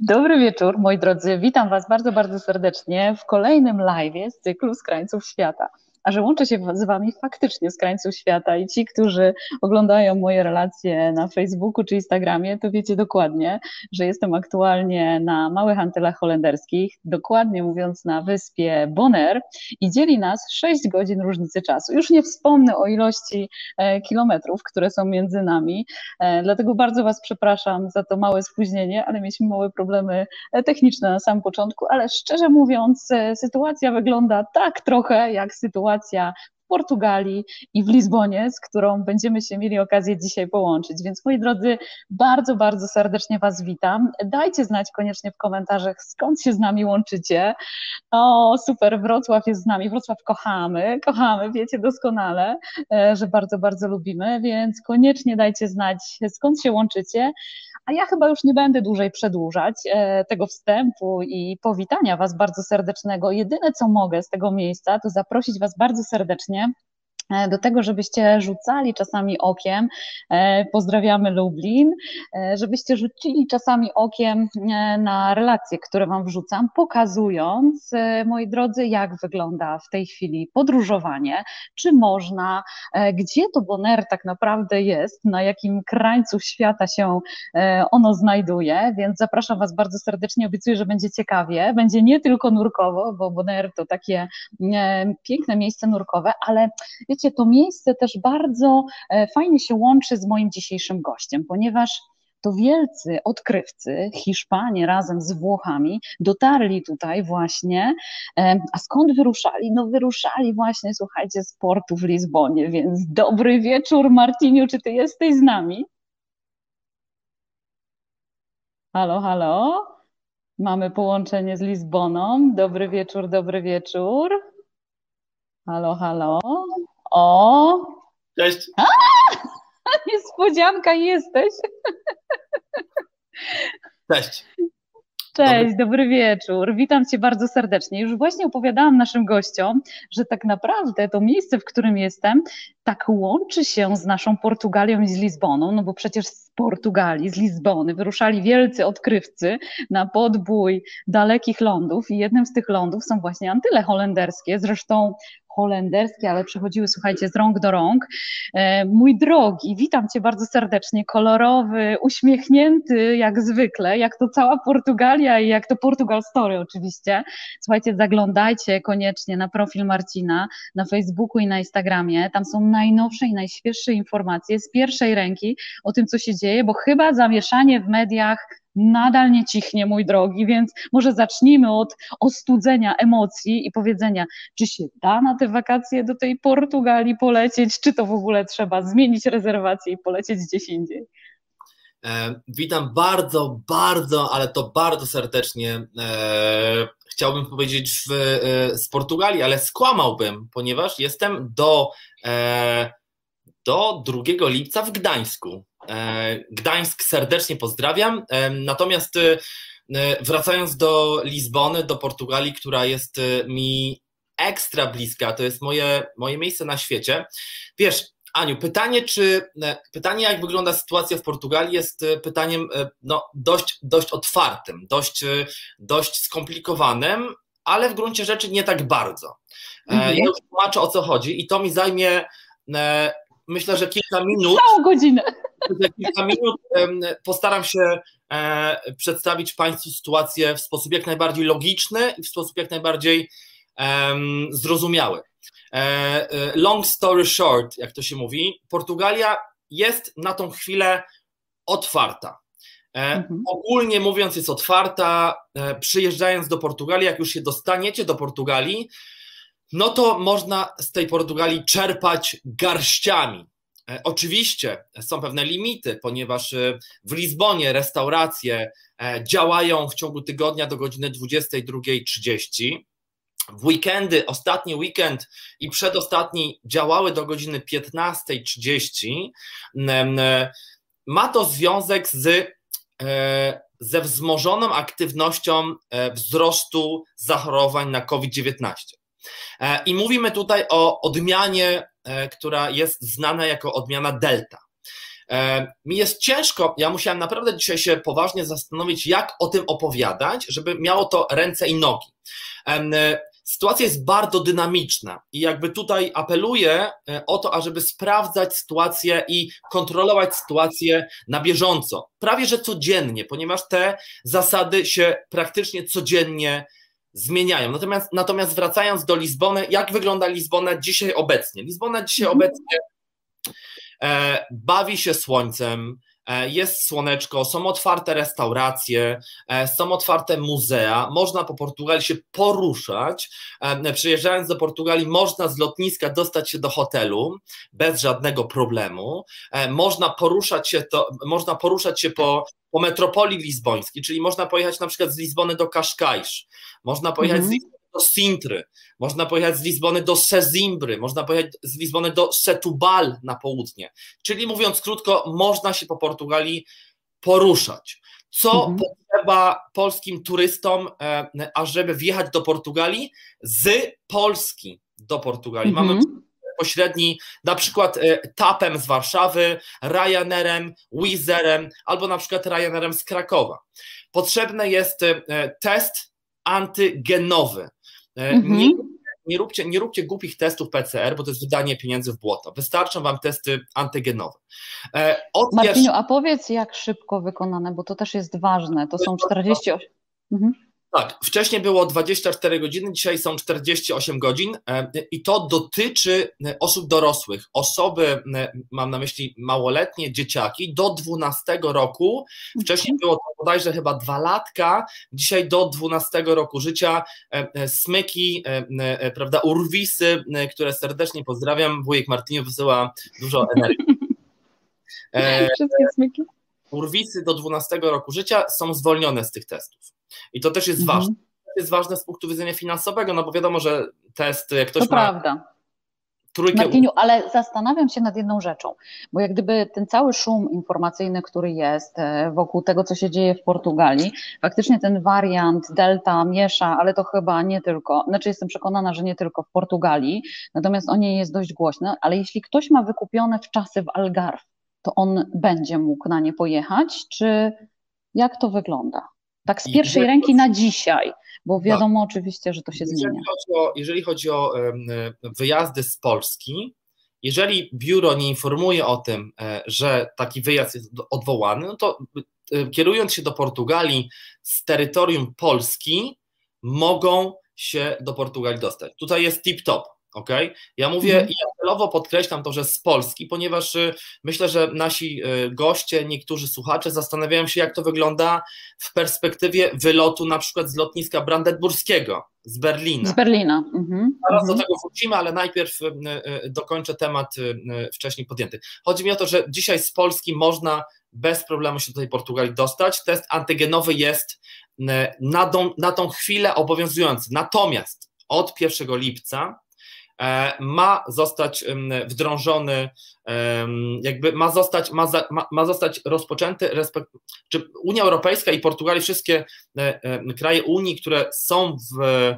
Dobry wieczór, moi drodzy. Witam Was bardzo, bardzo serdecznie w kolejnym live z cyklu Z krańców świata a że łączę się z Wami faktycznie z krańców świata i ci, którzy oglądają moje relacje na Facebooku czy Instagramie, to wiecie dokładnie, że jestem aktualnie na Małych Antylach Holenderskich, dokładnie mówiąc na wyspie Bonaire i dzieli nas 6 godzin różnicy czasu. Już nie wspomnę o ilości e, kilometrów, które są między nami, e, dlatego bardzo Was przepraszam za to małe spóźnienie, ale mieliśmy małe problemy e, techniczne na samym początku, ale szczerze mówiąc sytuacja wygląda tak trochę jak sytuacja sytuacja Portugalii i w Lizbonie, z którą będziemy się mieli okazję dzisiaj połączyć. Więc moi drodzy, bardzo, bardzo serdecznie Was witam. Dajcie znać koniecznie w komentarzach, skąd się z nami łączycie. O, super, Wrocław jest z nami. Wrocław kochamy, kochamy, wiecie doskonale, e, że bardzo, bardzo lubimy, więc koniecznie dajcie znać, skąd się łączycie. A ja chyba już nie będę dłużej przedłużać e, tego wstępu i powitania Was bardzo serdecznego. Jedyne co mogę z tego miejsca, to zaprosić Was bardzo serdecznie E, do tego, żebyście rzucali czasami okiem, e, pozdrawiamy Lublin, e, żebyście rzucili czasami okiem na relacje, które Wam wrzucam, pokazując, moi drodzy, jak wygląda w tej chwili podróżowanie, czy można, gdzie to Bonaire tak naprawdę jest, na jakim krańcu świata się ono znajduje, więc zapraszam Was bardzo serdecznie, obiecuję, że będzie ciekawie, będzie nie tylko nurkowo, bo Bonaire to takie piękne miejsce nurkowe, ale wiecie, to miejsce też bardzo e, fajnie się łączy z moim dzisiejszym gościem, ponieważ to wielcy odkrywcy, Hiszpanie razem z Włochami, dotarli tutaj właśnie. E, a skąd wyruszali? No wyruszali właśnie, słuchajcie, z portu w Lizbonie, więc dobry wieczór Martiniu, czy ty jesteś z nami? Halo, halo? Mamy połączenie z Lizboną. Dobry wieczór, dobry wieczór. Halo, halo. O! Cześć. A! Niespodzianka jesteś. Cześć. Cześć, dobry. dobry. wieczór. Witam Cię bardzo serdecznie. Już właśnie opowiadałam naszym gościom, że tak naprawdę to miejsce, w którym jestem, tak łączy się z naszą Portugalią i z Lizboną, no bo przecież z Portugalii, z Lizbony wyruszali wielcy odkrywcy na podbój dalekich lądów i jednym z tych lądów są właśnie Antyle holenderskie. Zresztą holenderskie, ale przechodziły, słuchajcie, z rąk do rąk. E, mój drogi, witam Cię bardzo serdecznie, kolorowy, uśmiechnięty jak zwykle, jak to cała Portugalia i jak to Portugal Story oczywiście. Słuchajcie, zaglądajcie koniecznie na profil Marcina na Facebooku i na Instagramie, tam są najnowsze i najświeższe informacje z pierwszej ręki o tym, co się dzieje, bo chyba zamieszanie w mediach nadal nie cichnie, mój drogi, więc może zacznijmy od ostudzenia emocji i powiedzenia, czy się da na te wakacje do tej Portugalii polecieć, czy to w ogóle trzeba zmienić rezerwację i polecieć gdzieś indziej. E, witam bardzo, bardzo, ale to bardzo serdecznie. E, chciałbym powiedzieć w, e, z Portugalii, ale skłamałbym, ponieważ jestem do, do 2 lipca w Gdańsku. E, Gdańsk serdecznie pozdrawiam. E, natomiast e, wracając do Lizbony, do Portugalii, która jest mi ekstra bliska, to jest moje, moje miejsce na świecie. Wiesz, Aniu, pytanie, czy pytanie, jak wygląda sytuacja w Portugalii, jest pytaniem no, dość, dość otwartym, dość, dość skomplikowanym, ale w gruncie rzeczy nie tak bardzo. Mhm. Ja już tłumaczę o co chodzi i to mi zajmie myślę, że kilka minut. Całą godzinę. Za kilka minut postaram się e, przedstawić Państwu sytuację w sposób jak najbardziej logiczny i w sposób jak najbardziej zrozumiały. E, e, long story short, jak to się mówi, Portugalia jest na tą chwilę otwarta. Mhm. Ogólnie mówiąc, jest otwarta. Przyjeżdżając do Portugalii, jak już się dostaniecie do Portugalii, no to można z tej Portugalii czerpać garściami. E, oczywiście są pewne limity, ponieważ e, w Lizbonie restauracje e, działają w ciągu tygodnia do godziny 22.30. W weekendy, ostatni weekend i przedostatni działały do godziny 15.30. Ma to związek z, ze wzmożoną aktywnością wzrostu zachorowań na COVID-19. I mówimy tutaj o odmianie która jest znana jako odmiana delta. Mi jest ciężko, ja musiałem naprawdę dzisiaj się poważnie zastanowić, jak o tym opowiadać, żeby miało to ręce i nogi. Sytuacja jest bardzo dynamiczna i jakby tutaj apeluję e, o to, ażeby sprawdzać sytuację i kontrolować sytuację na bieżąco, prawie że codziennie, ponieważ te zasady się praktycznie codziennie zmieniają. Natomiast, natomiast wracając do Lizbony, jak wygląda Lizbona dzisiaj obecnie? Lizbona dzisiaj mhm. obecnie e, bawi się słońcem, jest słoneczko, są otwarte restauracje, e, są otwarte muzea, można po Portugalii się poruszać. E, przyjeżdżając do Portugalii, można z lotniska dostać się do hotelu bez żadnego problemu. Można poruszać się, to, można poruszać się po, po metropolii lizbońskiej, czyli można pojechać na przykład z Lizbony do Kaszkajsz, można pojechać mm -hmm. z mhm. Lizbony do Sintry, można pojechać z Lizbony do Sezimbry, można pojechać z Lizbony do Setubal na południe. Czyli mówiąc krótko, można się po Portugalii poruszać. Co mhm. potrzeba polskim turystom, e, ażeby wjechać do Portugalii? Z Polski do Portugalii. Mhm. Mamy pośredni, na przykład e, TAPem z Warszawy, Ryanerem, Wizerem albo na przykład Ryanerem z Krakowa. Potrzebny jest e, test antygenowy. E, mhm. Nie, nie, róbcie, nie róbcie głupich testów PCR, bo to jest wydanie pieniędzy w błoto. Wystarczą Wam testy antygenowe. E, od a powiedz jak szybko wykonane, bo to też jest ważne. To są 48. Mhm. Tak, wcześniej było 24 godziny, dzisiaj są 48 godzin e, i to dotyczy e, osób dorosłych. Osoby, e, mam na myśli małoletnie, dzieciaki do 12 roku. Wcześniej mhm. było to bodajże chyba dwa latka, dzisiaj do 12 roku życia. Smyki, prawda, urwisy, które serdecznie pozdrawiam. Wujek Martiniu wysyła dużo energii. Wszystkie smyki. Urwisy do 12 roku życia są zwolnione z tych testów. I to też jest mhm. ważne. To jest ważne z punktu widzenia finansowego, no bo wiadomo, że test, jak ktoś to ma. Prawda. Trójkę... Martiniu, ale zastanawiam się nad jedną rzeczą, bo jak gdyby ten cały szum informacyjny, który jest e, wokół tego, co się dzieje w Portugalii, faktycznie ten wariant Delta miesza, ale to chyba nie tylko, znaczy jestem przekonana, że nie tylko w Portugalii, natomiast o niej jest dość głośno, ale jeśli ktoś ma wykupione w czasy w Algarve, to on będzie mógł na nie pojechać, czy jak to wygląda? Tak z pierwszej jeżeli ręki na dzisiaj, bo tak. wiadomo oczywiście, że to się jeżeli zmienia. Chodzi o, jeżeli chodzi o wyjazdy z Polski, jeżeli biuro nie informuje o tym, e, że taki wyjazd jest odwołany, no to e, kierując się do Portugalii z terytorium Polski, mogą się do Portugalii dostać. Tutaj jest tip-top. Ok? Ja mówię mhm. ja celowo podkreślam to, że z Polski, ponieważ y, myślę, że nasi y, goście, niektórzy słuchacze zastanawiają się, jak to wygląda w perspektywie wylotu na przykład z lotniska Brandenburskiego z Berlina. Z Berlina. Mhm. Zaraz mhm. do tego wrócimy, ale najpierw y, dokończę temat wcześniej podjęty. Chodzi mi o to, że dzisiaj z Polski można bez problemu się do tej Portugalii dostać. Test antygenowy jest na tą, na tą chwilę obowiązujący. Natomiast od 1 lipca ma zostać wdrążony, jakby ma zostać, ma, ma, ma zostać rozpoczęty, respekt, czy Unia Europejska i Portugalia, wszystkie e, e, kraje Unii, które są w,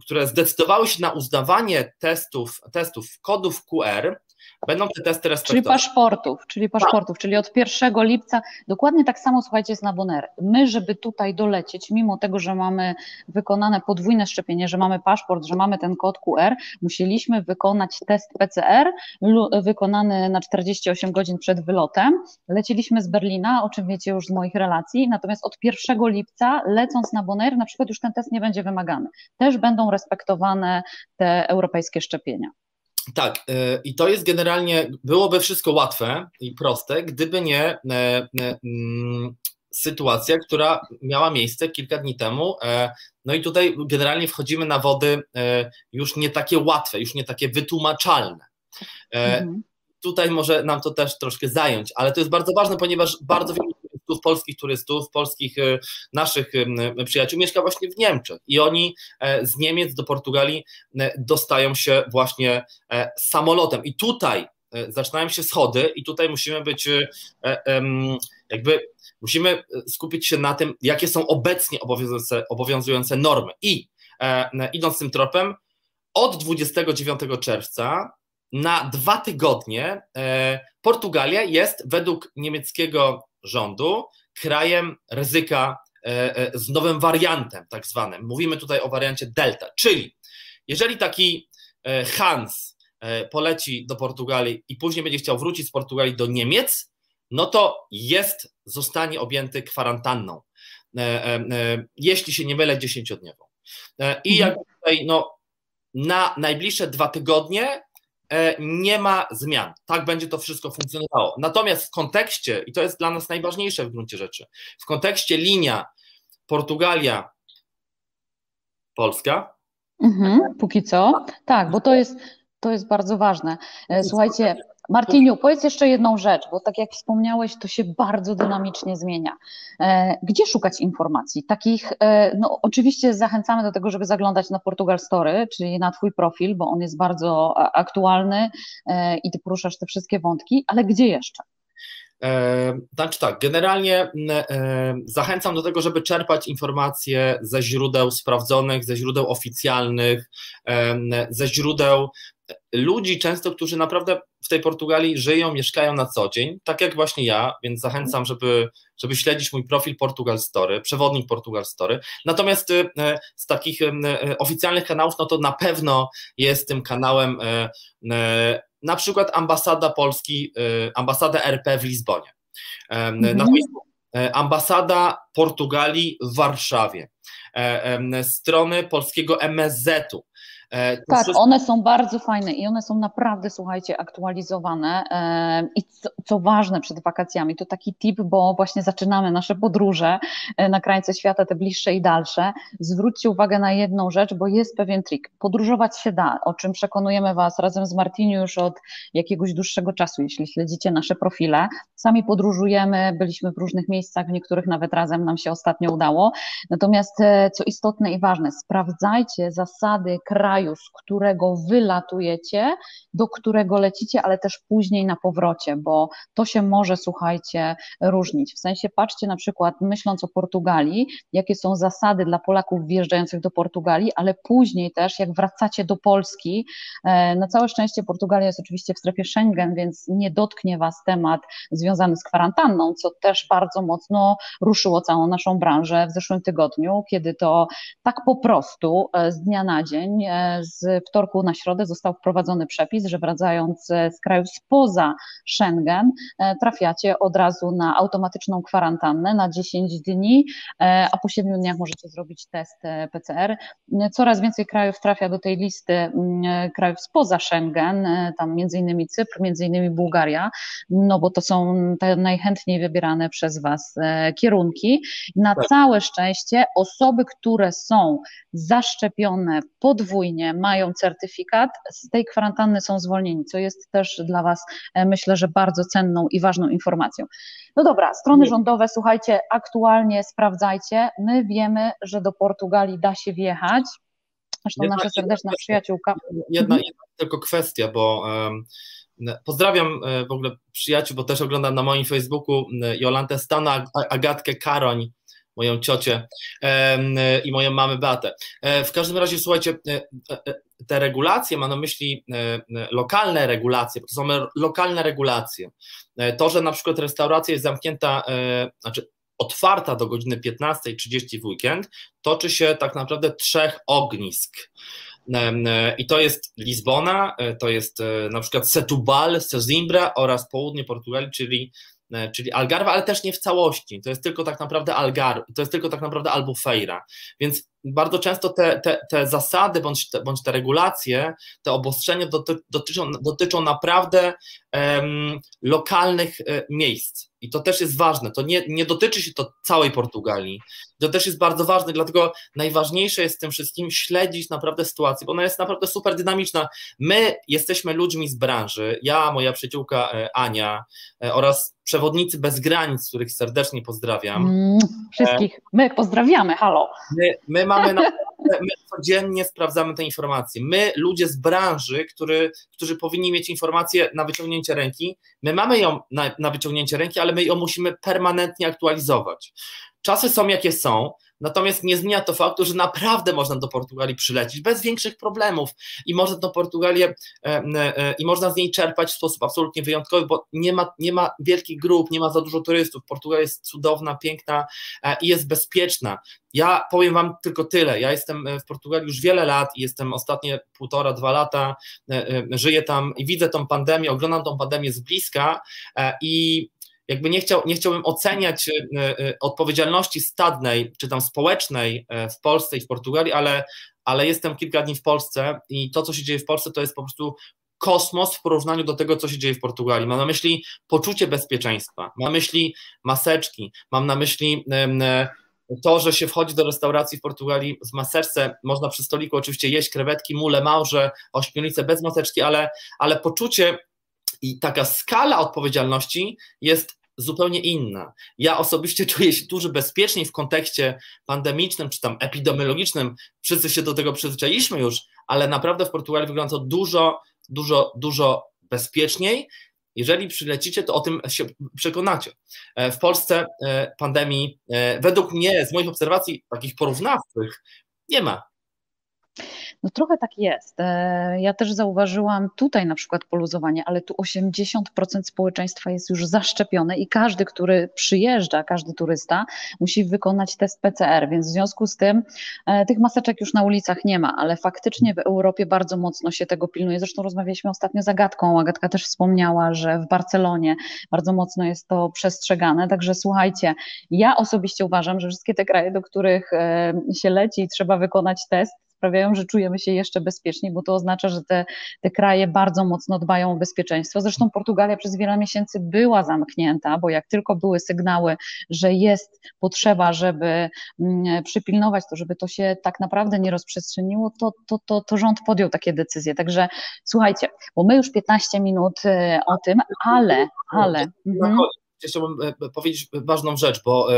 które zdecydowały się na uznawanie testów, testów kodów QR, Będą te testy respektowane. Czyli paszportów, czyli paszportów, tak. czyli od 1 lipca. Dokładnie tak samo, słuchajcie, jest na Bonaire. My, żeby tutaj dolecieć, mimo tego, że mamy wykonane podwójne szczepienie, że mamy paszport, że mamy ten kod QR, musieliśmy wykonać test PCR wykonany na 48 godzin przed wylotem. Leciliśmy z Berlina, o czym wiecie już z moich relacji, natomiast od 1 lipca lecąc na Bonaire, na przykład już ten test nie będzie wymagany. Też będą respektowane te europejskie szczepienia. Tak, e, i to jest generalnie, byłoby wszystko łatwe i proste, gdyby nie e, e, mm, sytuacja, która miała miejsce kilka dni temu. No i tutaj generalnie wchodzimy na wody już nie takie łatwe, już nie takie wytłumaczalne. Mhm. Tutaj może nam to też troszkę zająć, ale to jest bardzo ważne, ponieważ bardzo wielu turystów, polskich turystów, polskich e, naszych e, przyjaciół mieszka właśnie w Niemczech i oni e, z Niemiec do Portugalii dostają się właśnie samolotem. I tutaj zaczynają się schody i tutaj musimy być jakby musimy skupić się na tym, jakie są obecnie obowiązujące, obowiązujące normy. I idąc tym tropem, od 29 czerwca na dwa tygodnie Portugalia jest według niemieckiego rządu krajem ryzyka z nowym wariantem, tak zwanym. Mówimy tutaj o wariancie Delta, czyli jeżeli taki Hans poleci do Portugalii i później będzie chciał wrócić z Portugalii do Niemiec, no to jest, zostanie objęty kwarantanną, jeśli się nie mylę, dziesięciodniową. I jak mhm. tutaj, no, na najbliższe dwa tygodnie e, nie ma zmian. Tak będzie to wszystko funkcjonowało. Natomiast w kontekście, i to jest dla nas najważniejsze w gruncie rzeczy, w kontekście linia Portugalia, Polska. Mhm, póki co. Tak, bo to jest, to jest bardzo ważne. E, słuchajcie, Martiniu, powiedz jeszcze jedną rzecz, bo tak jak wspomniałeś, to się bardzo dynamicznie zmienia. E, gdzie szukać informacji? Takich, e, no oczywiście zachęcamy do tego, żeby zaglądać na Portugal Story, czyli na Twój profil, bo on jest bardzo aktualny e, i Ty poruszasz te wszystkie wątki, ale gdzie jeszcze? Znaczy tak, generalnie zachęcam do tego, żeby czerpać informacje ze źródeł sprawdzonych, ze źródeł oficjalnych, ze źródeł ludzi często, którzy naprawdę w tej Portugalii żyją, mieszkają na co dzień, tak jak właśnie ja, więc zachęcam, żeby, żeby śledzić mój profil Portugal Story, przewodnik Portugal Story. Natomiast y, z takich y, oficjalnych kanałów, no to na pewno jest tym kanałem na przykład ambasada Polski, ambasada RP w Lizbonie. Mhm. Na Facebooku ambasada Portugalii w Warszawie, strony polskiego MSZ-u, E, tak, wszystko... one są bardzo fajne i one są naprawdę, słuchajcie, aktualizowane. E, I co, co, ważne przed wakacjami, to taki tip, bo właśnie zaczynamy nasze podróże e, na krańce świata, te bliższe i dalsze. Zwróćcie uwagę na jedną rzecz, bo jest pewien trik. Podróżować się da, o czym przekonujemy Was razem z Martiniu już od jakiegoś dłuższego czasu, jeśli śledzicie nasze profile. Sami podróżujemy, byliśmy w różnych miejscach, w niektórych nawet razem nam się ostatnio udało. Natomiast co istotne i ważne, sprawdzajcie zasady kraju, kraju, z którego wylatujecie, do którego lecicie, ale też później na powrocie, bo to się może, słuchajcie, różnić. W sensie patrzcie na przykład, myśląc o Portugalii, jakie są zasady dla Polaków wjeżdżających do Portugalii, ale później też, jak wracacie do Polski, e, na całe szczęście Portugalia jest oczywiście w strefie Schengen, więc nie dotknie Was temat związany z kwarantanną, co też bardzo mocno ruszyło całą naszą branżę w zeszłym tygodniu, kiedy to tak po prostu e, z dnia na dzień e, z wtorku na środę został wprowadzony przepis, że wracając z krajów spoza Schengen e, trafiacie od razu na automatyczną kwarantannę na 10 dni, e, a po 7 dniach możecie zrobić test e, PCR. Coraz więcej krajów trafia do tej listy mm, krajów spoza Schengen, tam między innymi Cypr, między innymi Bułgaria, no bo to są te najchętniej wybierane przez Was kierunki. Na tak. całe szczęście osoby, które są zaszczepione podwójnie, mają certyfikat, z tej kwarantanny są zwolnieni, co jest też dla Was, e, myślę, że bardzo cenną i ważną informacją. No dobra, strony rządowe, słuchajcie, aktualnie sprawdzajcie. My wiemy, że do Portugalii da się wjechać. Zresztą jedna, nasza serdeczna jedna, przyjaciółka. Jedna, mhm. jedna tylko kwestia, bo um, pozdrawiam e, w ogóle przyjaciół, bo też oglądam na moim Facebooku Jolantę Stana, Agatkę Karoń, moją ciocię i moją mamę Beatę. E, w każdym razie, słuchajcie, e, e, te regulacje, mam na myśli lokalne regulacje, bo to są lokalne regulacje. To, że na przykład restauracja jest zamknięta, znaczy otwarta do godziny 15.30 w weekend, toczy się tak naprawdę trzech ognisk. I to jest Lizbona, to jest na przykład Setúbal, Sesimbra oraz południe Portugalii, czyli E, czyli Algarve, ale też nie w całości. To jest tylko tak naprawdę Algarve, to jest tylko tak naprawdę Albufeira. Więc bardzo często te, te, te zasady bądź te, bądź te regulacje, te obostrzenia doty, dotyczą, dotyczą naprawdę um, lokalnych e, miejsc. I to też jest ważne. To nie, nie dotyczy się to całej Portugalii. To też jest bardzo ważne, dlatego najważniejsze jest w tym wszystkim śledzić naprawdę sytuację, bo ona jest naprawdę super dynamiczna. My jesteśmy ludźmi z branży, ja, moja przyjaciółka e, Ania oraz przewodnicy bez granic, których serdecznie pozdrawiam. Mm, wszystkich. My pozdrawiamy, halo. My, my mamy na, my codziennie sprawdzamy te informacje. My, ludzie z branży, który, którzy powinni mieć informacje na wyciągnięcie ręki, my mamy ją na, na wyciągnięcie ręki, ale my ją musimy permanentnie aktualizować. Czasy są jakie są, Natomiast nie zmienia to faktu, że naprawdę można do Portugalii przylecieć bez większych problemów i można do Portugalię i można z niej czerpać w sposób absolutnie wyjątkowy, bo nie ma, nie ma wielkich grup, nie ma za dużo turystów. Portugalia jest cudowna, piękna i jest bezpieczna. Ja powiem Wam tylko tyle. Ja jestem w Portugalii już wiele lat i jestem ostatnie półtora, dwa lata, żyję tam i widzę tą pandemię, oglądam tą pandemię z bliska i jakby nie, chciał, nie chciałbym oceniać e, e, odpowiedzialności stadnej czy tam społecznej e, w Polsce i w Portugalii, ale, ale jestem kilka dni w Polsce i to, co się dzieje w Polsce, to jest po prostu kosmos w porównaniu do tego, co się dzieje w Portugalii. Mam na myśli poczucie bezpieczeństwa, mam na myśli maseczki, mam na myśli to, że się wchodzi do restauracji w Portugalii w maseczce, można przy stoliku oczywiście jeść krewetki, mule, małże, ośmiornicę bez maseczki, ale, ale poczucie i taka skala odpowiedzialności jest zupełnie inna. Ja osobiście czuję się dużo bezpieczniej w kontekście pandemicznym czy tam epidemiologicznym. Wszyscy się do tego przyzwyczailiśmy już, ale naprawdę w Portugalii wygląda to dużo, dużo, dużo bezpieczniej. Jeżeli przylecicie, to o tym się przekonacie. E, w Polsce e, pandemii, e, według mnie, z moich obserwacji takich porównawczych, nie ma. No trochę tak jest. E, ja też zauważyłam tutaj na przykład poluzowanie, ale tu 80% społeczeństwa jest już zaszczepione i każdy, który przyjeżdża, każdy turysta musi wykonać test PCR, więc w związku z tym e, tych maseczek już na ulicach nie ma, ale faktycznie w Europie bardzo mocno się tego pilnuje. Zresztą rozmawialiśmy ostatnio z Agatką. Agatka też wspomniała, że w Barcelonie bardzo mocno jest to przestrzegane. Także słuchajcie, ja osobiście uważam, że wszystkie te kraje, do których e, się leci i trzeba wykonać test, sprawiają, że czujemy się jeszcze bezpieczniej, bo to oznacza, że te, te kraje bardzo mocno dbają o bezpieczeństwo. Zresztą Portugalia przez wiele miesięcy była zamknięta, bo jak tylko były sygnały, że jest potrzeba, żeby mm, przypilnować to, żeby to się tak naprawdę nie rozprzestrzeniło, to, to, to, to rząd podjął takie decyzje. Także słuchajcie, bo my już 15 minut y, o tym, ale, ale. Mhm. Chciałbym e, powiedzieć ważną rzecz, bo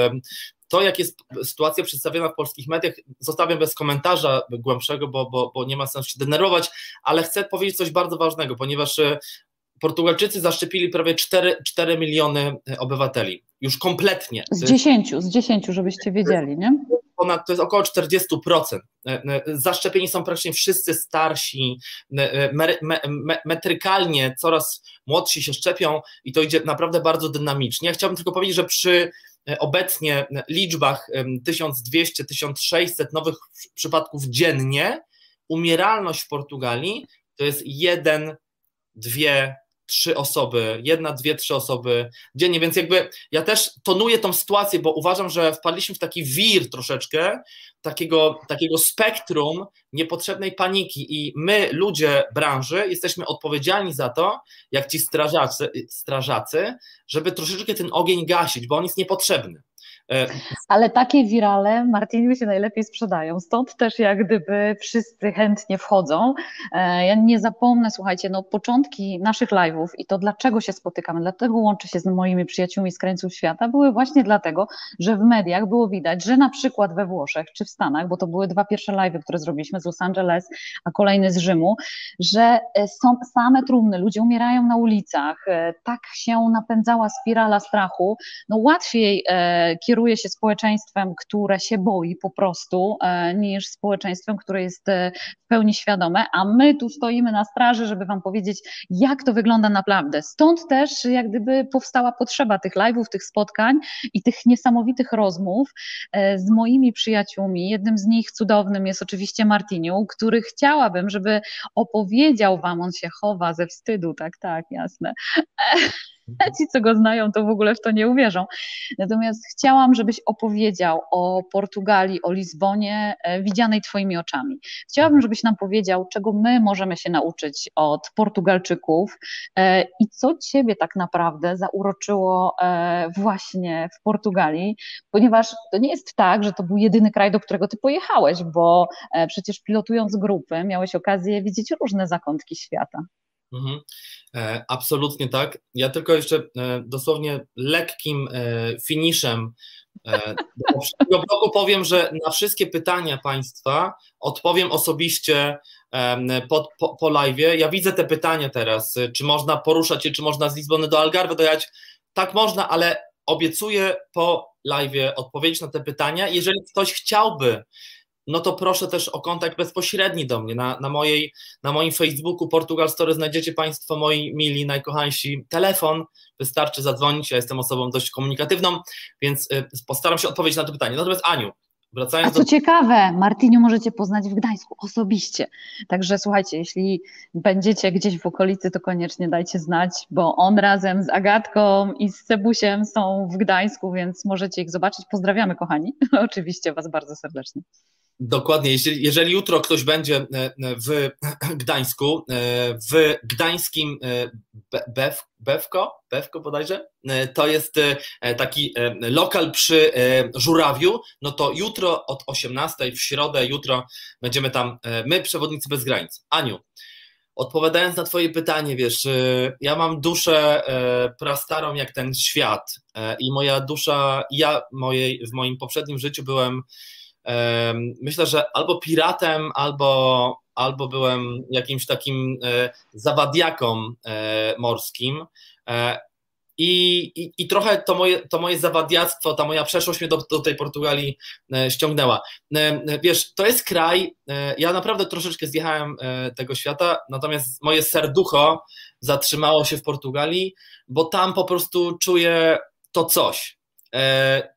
to, jak jest sytuacja przedstawiona w polskich mediach, zostawiam bez komentarza głębszego, bo, bo, bo nie ma sensu się denerwować, ale chcę powiedzieć coś bardzo ważnego, ponieważ e, Portugalczycy zaszczepili prawie 4, 4 miliony e, obywateli. Już kompletnie. Z 10, z 10, żebyście wiedzieli, nie? Ponad, to jest około 40%. E, zaszczepieni są praktycznie wszyscy starsi, metrykalnie coraz młodsi się szczepią i to idzie naprawdę bardzo dynamicznie. Ja chciałbym tylko powiedzieć, że przy obecnie liczbach 1200-1600 nowych przypadków dziennie, umieralność w Portugalii to jest jeden, dwie, trzy osoby, jedna, dwie, trzy osoby dziennie, więc jakby ja też tonuję tą sytuację, bo uważam, że wpadliśmy w taki wir troszeczkę, takiego, takiego spektrum niepotrzebnej paniki i my, ludzie branży, jesteśmy odpowiedzialni za to, jak ci strażacy, strażacy żeby troszeczkę ten ogień gasić, bo on jest niepotrzebny. E, Ale takie wirale Martiniu się najlepiej sprzedają, stąd też jak gdyby wszyscy chętnie wchodzą. E, ja nie zapomnę, słuchajcie, no początki naszych live'ów i to dlaczego się spotykamy, dlatego łączę się z moimi przyjaciółmi z krańców świata, były właśnie dlatego, że w mediach było widać, że na przykład we Włoszech czy w Stanach, bo to były dwa pierwsze live'y, które zrobiliśmy z Los Angeles, a kolejny z Rzymu, że e, są same trumny, ludzie umierają na ulicach, tak się napędzała spirala strachu, no łatwiej kierować kieruje się społeczeństwem, które się boi po prostu, e, niż społeczeństwem, które jest e, w pełni świadome, a my tu stoimy na straży, żeby Wam powiedzieć, jak to wygląda naprawdę. Stąd też jak gdyby powstała potrzeba tych live'ów, tych spotkań i tych niesamowitych rozmów e, z moimi przyjaciółmi. Jednym z nich cudownym jest oczywiście Martiniu, który chciałabym, żeby opowiedział Wam, on się chowa ze wstydu, tak, tak, jasne Ci, co go znają, to w ogóle w to nie uwierzą. Natomiast chciałam, żebyś opowiedział o Portugalii, o Lizbonie, e, widzianej Twoimi oczami. Chciałabym, żebyś nam powiedział, czego my możemy się nauczyć od Portugalczyków e, i co Ciebie tak naprawdę zauroczyło e, właśnie w Portugalii, ponieważ to nie jest tak, że to był jedyny kraj, do którego Ty pojechałeś, bo przecież pilotując grupy miałeś okazję widzieć różne zakątki świata. Mhm. E, absolutnie tak. Ja tylko jeszcze e, dosłownie lekkim e, finiszem do poprzedniego bloku powiem, że na wszystkie pytania Państwa odpowiem osobiście po, po, po live. Ja widzę te pytania teraz, czy można poruszać się, czy można z Lizbony do Algarve dojechać. Tak można, ale obiecuję po live odpowiedzieć na te pytania. Jeżeli ktoś chciałby no to proszę też o kontakt bezpośredni do mnie. Na, na, mojej, na moim Facebooku Portugal Story znajdziecie Państwo moi mili, najkochańsi telefon. Wystarczy zadzwonić. Ja jestem osobą dość komunikatywną, więc y, postaram się odpowiedzieć na to pytanie. Natomiast Aniu, Wracając A co do... ciekawe, Martiniu możecie poznać w Gdańsku osobiście. Także słuchajcie, jeśli będziecie gdzieś w okolicy, to koniecznie dajcie znać, bo on razem z Agatką i z Cebusiem są w Gdańsku, więc możecie ich zobaczyć. Pozdrawiamy, kochani. Oczywiście Was bardzo serdecznie. Dokładnie. Jeżeli, jeżeli jutro ktoś będzie e, e, w Gdańsku, e, w gdańskim Bew, Bewko, Bewko bodajże, to jest taki lokal przy Żurawiu, no to jutro od 18 w środę, jutro będziemy tam, my przewodnicy bez granic. Aniu, odpowiadając na twoje pytanie, wiesz, ja mam duszę prastarą jak ten świat i moja dusza, ja mojej, w moim poprzednim życiu byłem myślę, że albo piratem, albo, albo byłem jakimś takim e, zawadiaką e, morskim. E, I, i, I, trochę to moje, to moje zawadiactwo, ta moja przeszłość mnie do, do tej Portugalii ściągnęła. Wiesz, to jest kraj, ja naprawdę troszeczkę zjechałem tego świata, natomiast moje serducho zatrzymało się w Portugalii, bo tam po prostu czuję to coś.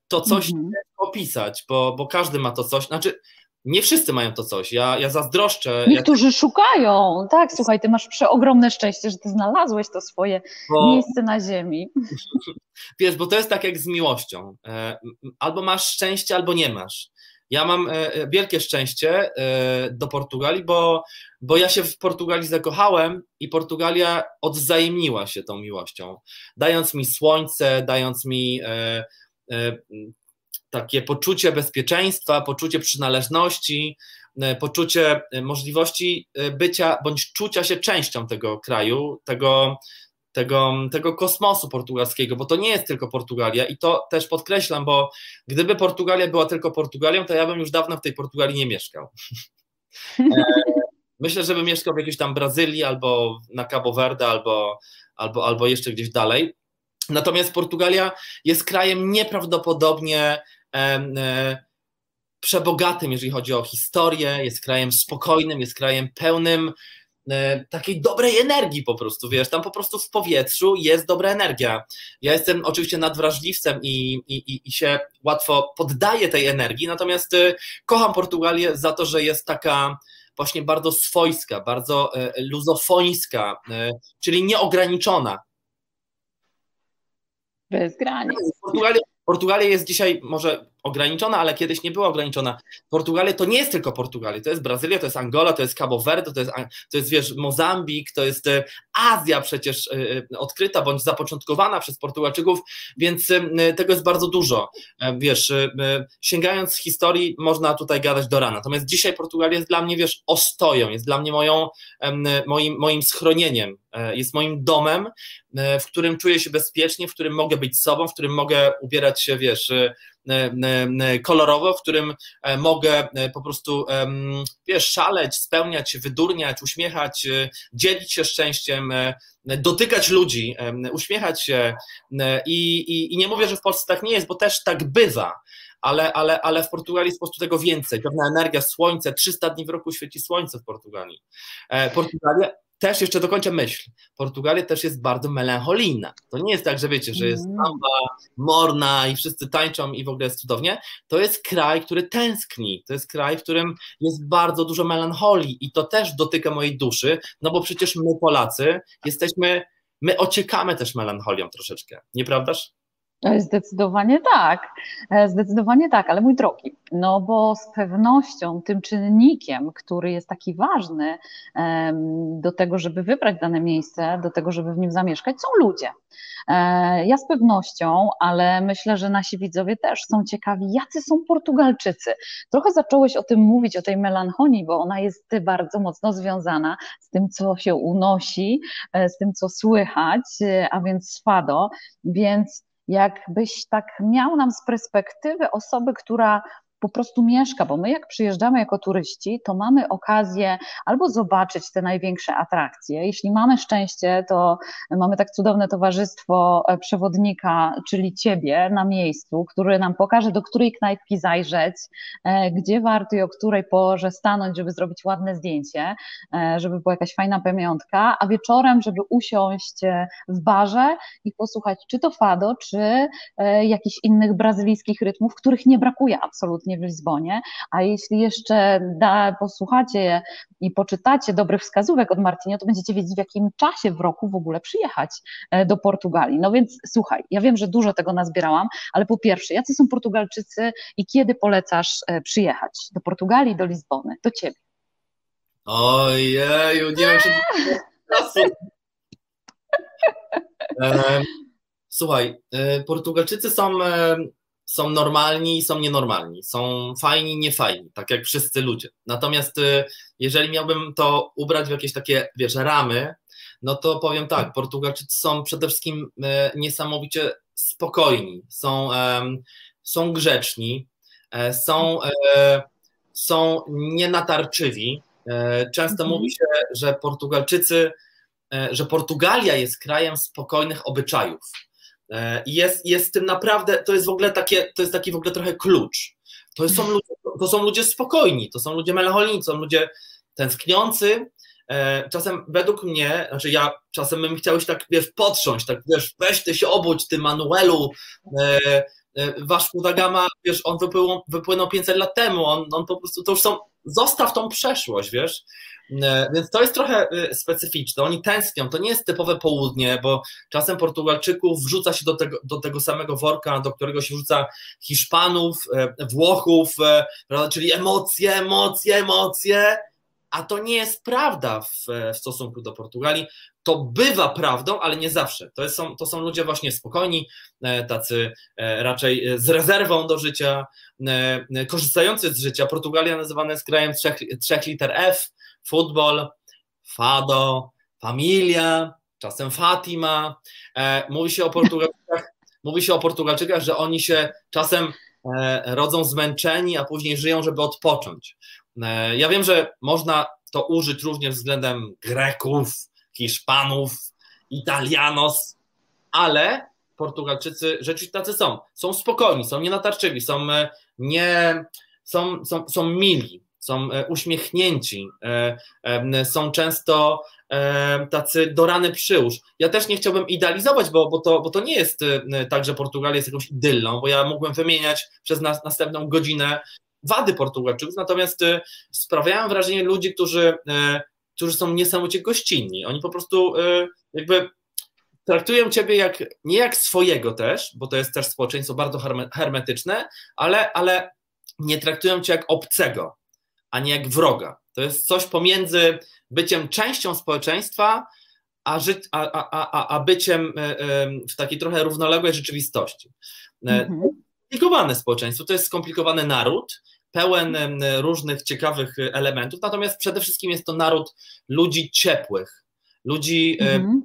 To coś -hmm opisać, bo, bo każdy ma to coś. Znaczy, nie wszyscy mają to coś. Ja, ja zazdroszczę. Niektórzy ja... szukają. Tak, słuchaj, ty masz przeogromne szczęście, że ty znalazłeś to swoje bo... miejsce na ziemi. Wiesz, bo to jest tak jak z miłością. E, albo masz szczęście, albo nie masz. Ja mam e, e, wielkie szczęście do Portugalii, bo, bo ja się w Portugalii zakochałem i Portugalia odwzajemniła się tą miłością, dając mi słońce, dając mi takie poczucie bezpieczeństwa, poczucie przynależności, e, poczucie e, możliwości e, bycia bądź czucia się częścią tego kraju, tego, tego, tego kosmosu portugalskiego, bo to nie jest tylko Portugalia i to też podkreślam, bo gdyby Portugalia była tylko Portugalią, to ja bym już dawno w tej Portugalii nie mieszkał. Myślę, że bym mieszkał w jakiejś tam Brazylii albo na Cabo Verde albo, albo, albo jeszcze gdzieś dalej. Natomiast Portugalia jest krajem nieprawdopodobnie E, przebogatym, jeżeli chodzi o historię, jest krajem spokojnym, jest krajem pełnym e, takiej dobrej energii po prostu, wiesz, tam po prostu w powietrzu jest dobra energia. Ja jestem oczywiście nadwrażliwcem i, i, i się łatwo poddaję tej energii, natomiast e, kocham Portugalię za to, że jest taka właśnie bardzo swojska, bardzo luzofońska, czyli nieograniczona. Bez granic. Portugalia, Portugalia jest dzisiaj może ograniczona, ale kiedyś nie była ograniczona. Portugalia to nie jest tylko Portugalia, to jest Brazylia, to jest Angola, to jest Cabo Verde, to jest, to jest wiesz, Mozambik, to jest e, Azja przecież e, e, odkryta bądź zapoczątkowana przez Portugalczyków, więc tego jest bardzo dużo. Wiesz, sięgając z historii można tutaj gadać do rana. Natomiast dzisiaj Portugalia jest dla mnie, wiesz, ostoją, jest dla mnie moją, moim, moim schronieniem, jest moim domem, w którym czuję się bezpiecznie, w którym mogę być sobą, w którym mogę ubierać się, wiesz, kolorowo, w którym e, mogę po prostu wiesz, szaleć, spełniać wydurniać, uśmiechać, dzielić się szczęściem, dotykać ludzi, uśmiechać się i, i, i nie mówię, że w Polsce tak nie jest, bo też tak bywa, ale, ale, ale w Portugalii jest po prostu tego więcej. Pewna energia, słońce, 300 dni w roku świeci słońce w Portugalii. Portugalia też jeszcze dokończę myśl. Portugalia też jest bardzo melancholijna. To nie jest tak, że wiecie, że jest mm. samba, morna i wszyscy tańczą i w ogóle jest cudownie. To jest kraj, który tęskni. To jest kraj, w którym jest bardzo dużo melancholii i to też dotyka mojej duszy, no bo przecież my Polacy jesteśmy, my ociekamy też melancholią troszeczkę, nieprawdaż? Zdecydowanie tak, e, zdecydowanie tak, ale mój drogi, no bo z pewnością tym czynnikiem, który jest taki ważny do tego, żeby wybrać dane miejsce, do tego, żeby w nim zamieszkać, są ludzie. E, ja z pewnością, ale myślę, że nasi widzowie też są ciekawi, jacy są Portugalczycy. Trochę zacząłeś o tym mówić, o tej melancholii, bo ona jest bardzo mocno związana z tym, co się unosi, e, z tym, co słychać, a więc z fado, więc jakbyś tak miał nam z perspektywy osoby, która po prostu mieszka, bo my jak przyjeżdżamy jako turyści, to mamy okazję albo zobaczyć te największe atrakcje. Jeśli mamy szczęście, to mamy tak cudowne towarzystwo e, przewodnika, czyli ciebie na miejscu, który nam pokaże, do której knajpki zajrzeć, e, gdzie warto i o której porze stanąć, żeby zrobić ładne zdjęcie, e, żeby była jakaś fajna pamiątka, a wieczorem, żeby usiąść w barze i posłuchać czy to fado, czy jakichś innych brazylijskich rytmów, których nie brakuje absolutnie w Lizbonie, a jeśli jeszcze da, posłuchacie i poczytacie dobrych wskazówek od Martinia, to będziecie wiedzieć w jakim czasie w roku w ogóle przyjechać e, do Portugalii. No więc słuchaj, ja wiem, że dużo tego nazbierałam, ale po pierwsze, jacy są Portugalczycy i kiedy polecasz e, przyjechać do Portugalii, do Lizbony, do ciebie? Ojeju, nie wiem, czy... Słuchaj, e, Portugalczycy są, są normalni i są nienormalni, są fajni, niefajni, tak jak wszyscy ludzie. Natomiast jeżeli miałbym to ubrać w jakieś takie, wiesz, ramy, no to powiem tak, Portugalczycy są przede wszystkim e, niesamowicie spokojni, są, są grzeczni, e, są, e, są nienatarczywi. Często mhm. mówi się, że Portugalczycy, że Portugalia jest krajem spokojnych obyczajów. I jest, jest tym naprawdę, to jest w ogóle takie, to jest taki w ogóle trochę klucz. To są ludzie, to są ludzie spokojni, to są ludzie melancholini, to są ludzie tęskniący, E, czasem według mnie, znaczy ja czasem bym chciał się tak, wiesz, potrząść, tak, wiesz, weź ty się obudź, ty Manuelu, e, e, wasz Kudagama, wiesz, on wypłynął, wypłynął 500 lat temu, on, on po prostu, to już są, zostaw tą przeszłość, wiesz, więc to jest trochę specyficzne, oni tęsknią, to nie jest typowe południe, bo czasem Portugalczyków wrzuca się do tego, do tego samego worka, do którego się wrzuca Hiszpanów, Włochów, czyli emocje, emocje, emocje, a to nie jest prawda w, w, stosunku do Portugalii. To bywa prawdą, ale nie zawsze. To, jest, są, to są ludzie właśnie spokojni, e, tacy e, raczej z rezerwą do życia, e, korzystający z życia. Portugalia nazywana jest krajem trzech, trzech liter F, futbol, fado, familia, czasem Fatima. Mówi się o Portugalczykach, mówi się o Portugalczykach, że oni się czasem rodzą zmęczeni, a później żyją, żeby odpocząć. E, ja wiem, że można to użyć również względem Greków, Hiszpanów, Italianos, ale Portugalczycy rzeczywiście tacy są. Są spokojni, są nienatarczywi, są, e, nie, są, są, są mili, są e, uśmiechnięci, są często tacy do rany przyłóż. Ja też nie chciałbym idealizować, bo, bo, to, bo to nie jest tak, że Portugalia jest jakąś idyllą, bo ja mógłbym wymieniać przez nas, następną godzinę wady Portugalczyków, natomiast y, sprawiają wrażenie ludzi, którzy, y, którzy są niesamowicie gościnni. Oni po prostu y, jakby traktują ciebie jak, nie jak swojego też, bo to jest też społeczeństwo bardzo hermetyczne, ale, ale nie traktują cię jak obcego, a nie jak wroga. To jest coś pomiędzy byciem częścią społeczeństwa, a, ży, a, a, a, a byciem w takiej trochę równoległej rzeczywistości. Mhm. Skomplikowane społeczeństwo, to jest skomplikowany naród, pełen różnych ciekawych elementów, natomiast przede wszystkim jest to naród ludzi ciepłych, ludzi mhm.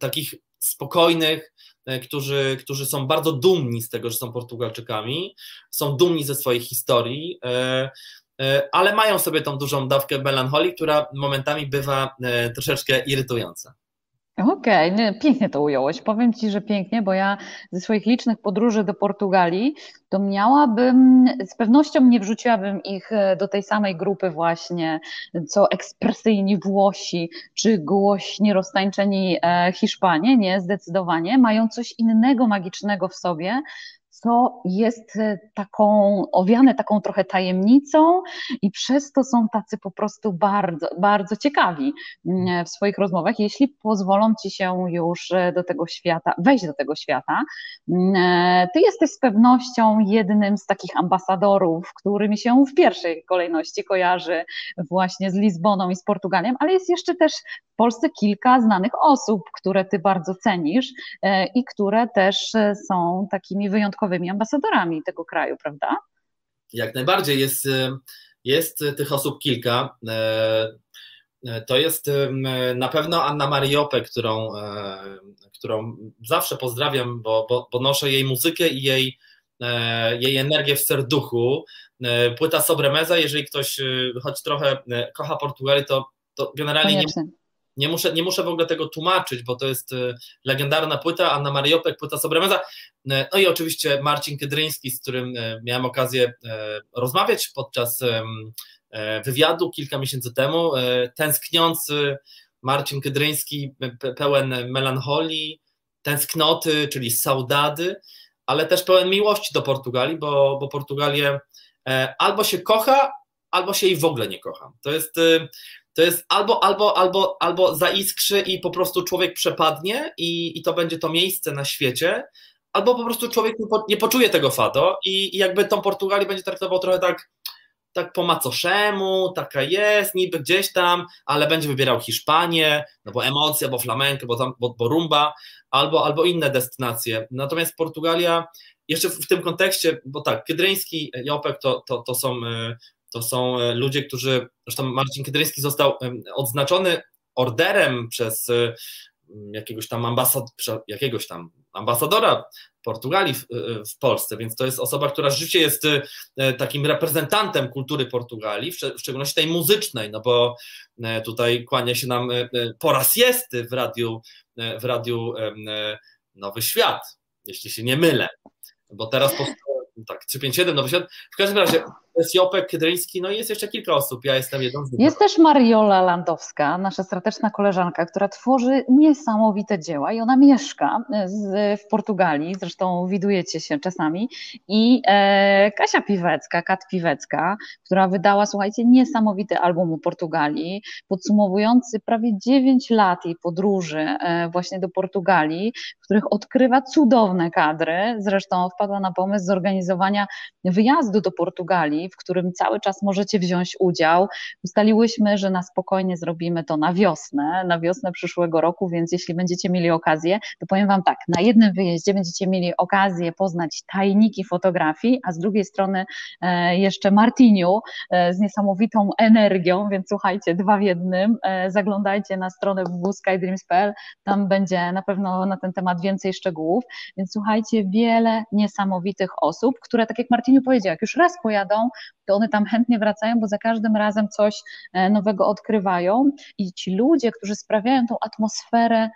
takich spokojnych, e, którzy, którzy są bardzo dumni z tego, że są Portugalczykami, są dumni ze swojej historii, e, e, ale mają sobie tą dużą dawkę melancholii, która momentami bywa troszeczkę irytująca. Okej, okay, pięknie to ująłeś. Powiem Ci, że pięknie, bo ja ze swoich licznych podróży do Portugalii, to miałabym, z pewnością nie wrzuciłabym ich e, do tej samej grupy właśnie, co ekspresyjni Włosi, czy głośni, roztańczeni e, Hiszpanie, nie, zdecydowanie, mają coś innego magicznego w sobie, co jest e, taką, owiane taką trochę tajemnicą i przez to są tacy po prostu bardzo, bardzo ciekawi mm, w swoich rozmowach, jeśli pozwolą Ci się już e, do tego świata, wejść do tego świata. Mm, e, ty jesteś z pewnością jednym z takich ambasadorów, który mi się w pierwszej kolejności kojarzy właśnie z Lizboną i z Portugalią, ale jest jeszcze też Polsce kilka znanych osób, które Ty bardzo cenisz i które też są takimi wyjątkowymi ambasadorami tego kraju, prawda? Jak najbardziej. Jest, y, jest tych osób kilka. E, e, to jest na pewno Anna Mariope, którą, e, którą zawsze pozdrawiam, bo, bo, bo noszę jej muzykę i jej, jej energię w serduchu. Płyta Sobremeza, jeżeli ktoś choć trochę kocha Portugalię, to, to generalnie nie, nie, muszę, nie muszę w ogóle tego tłumaczyć, bo to jest legendarna płyta, Anna Mariopek, płyta Sobremeza. No i oczywiście Marcin Kydryński, z którym miałem okazję rozmawiać podczas wywiadu kilka miesięcy temu. Tęskniący Marcin Kydryński pełen melancholii, tęsknoty, czyli saudady, ale też pełen miłości do Portugalii, bo, bo Portugalię e, albo się kocha, albo się jej w ogóle nie kocha. To jest, e, to jest albo, albo, albo, albo zaiskrzy i po prostu człowiek przepadnie i, i to będzie to miejsce na świecie, albo po prostu człowiek nie, po, nie poczuje tego fado i, i jakby tą Portugalię będzie traktował trochę tak tak po macoszemu, taka jest, niby gdzieś tam, ale będzie wybierał Hiszpanię, no bo emocja, bo flamenco, bo, bo, bo rumba, albo, albo inne destynacje. Natomiast Portugalia, jeszcze w, w tym kontekście, bo tak, Kydryński, Jopek to, to, to są e, to są e, ludzie, którzy, zresztą Marcin Kydryński został odznaczony orderem przez e, jakiegoś tam ambasad, jakiegoś tam ambasadora Portugalii w, w, Polsce, więc to jest osoba, która rzeczywiście jest e, takim reprezentantem kultury Portugalii, w szczególności tej muzycznej, no bo e, tutaj kłania się nam e, po raz jest w radiu, w radiu Nowy Świat, jeśli się nie mylę, bo teraz tak, 357 Nowy Świat. W każdym razie jest Jopek Kydryński, no i jest jeszcze kilka osób, ja jestem jedną z nich. Jest też Mariola Landowska, nasza strategiczna koleżanka, która tworzy niesamowite dzieła i ona mieszka z, w Portugalii, zresztą widujecie się czasami. I e, Kasia Piwecka, Kat Piwecka, która wydała, słuchajcie, niesamowity album o Portugalii, podsumowujący prawie 9 lat jej podróży e, właśnie do Portugalii, w których odkrywa cudowne kadry, zresztą wpadła na pomysł zorganizowania wyjazdu do Portugalii, w którym cały czas możecie wziąć udział. Ustaliłyśmy, że na spokojnie zrobimy to na wiosnę, na wiosnę przyszłego roku, więc jeśli będziecie mieli okazję, to powiem Wam tak, na jednym wyjeździe będziecie mieli okazję poznać tajniki fotografii, a z drugiej strony e, jeszcze Martiniu e, z niesamowitą energią, więc słuchajcie, dwa w jednym, e, zaglądajcie na stronę www.skydreams.pl, tam będzie na pewno na ten temat więcej szczegółów, więc słuchajcie, wiele niesamowitych osób, które tak jak Martiniu powiedział, jak już raz pojadą, to one tam chętnie wracają, bo za każdym razem coś e, nowego odkrywają. I ci ludzie, którzy sprawiają tą atmosferę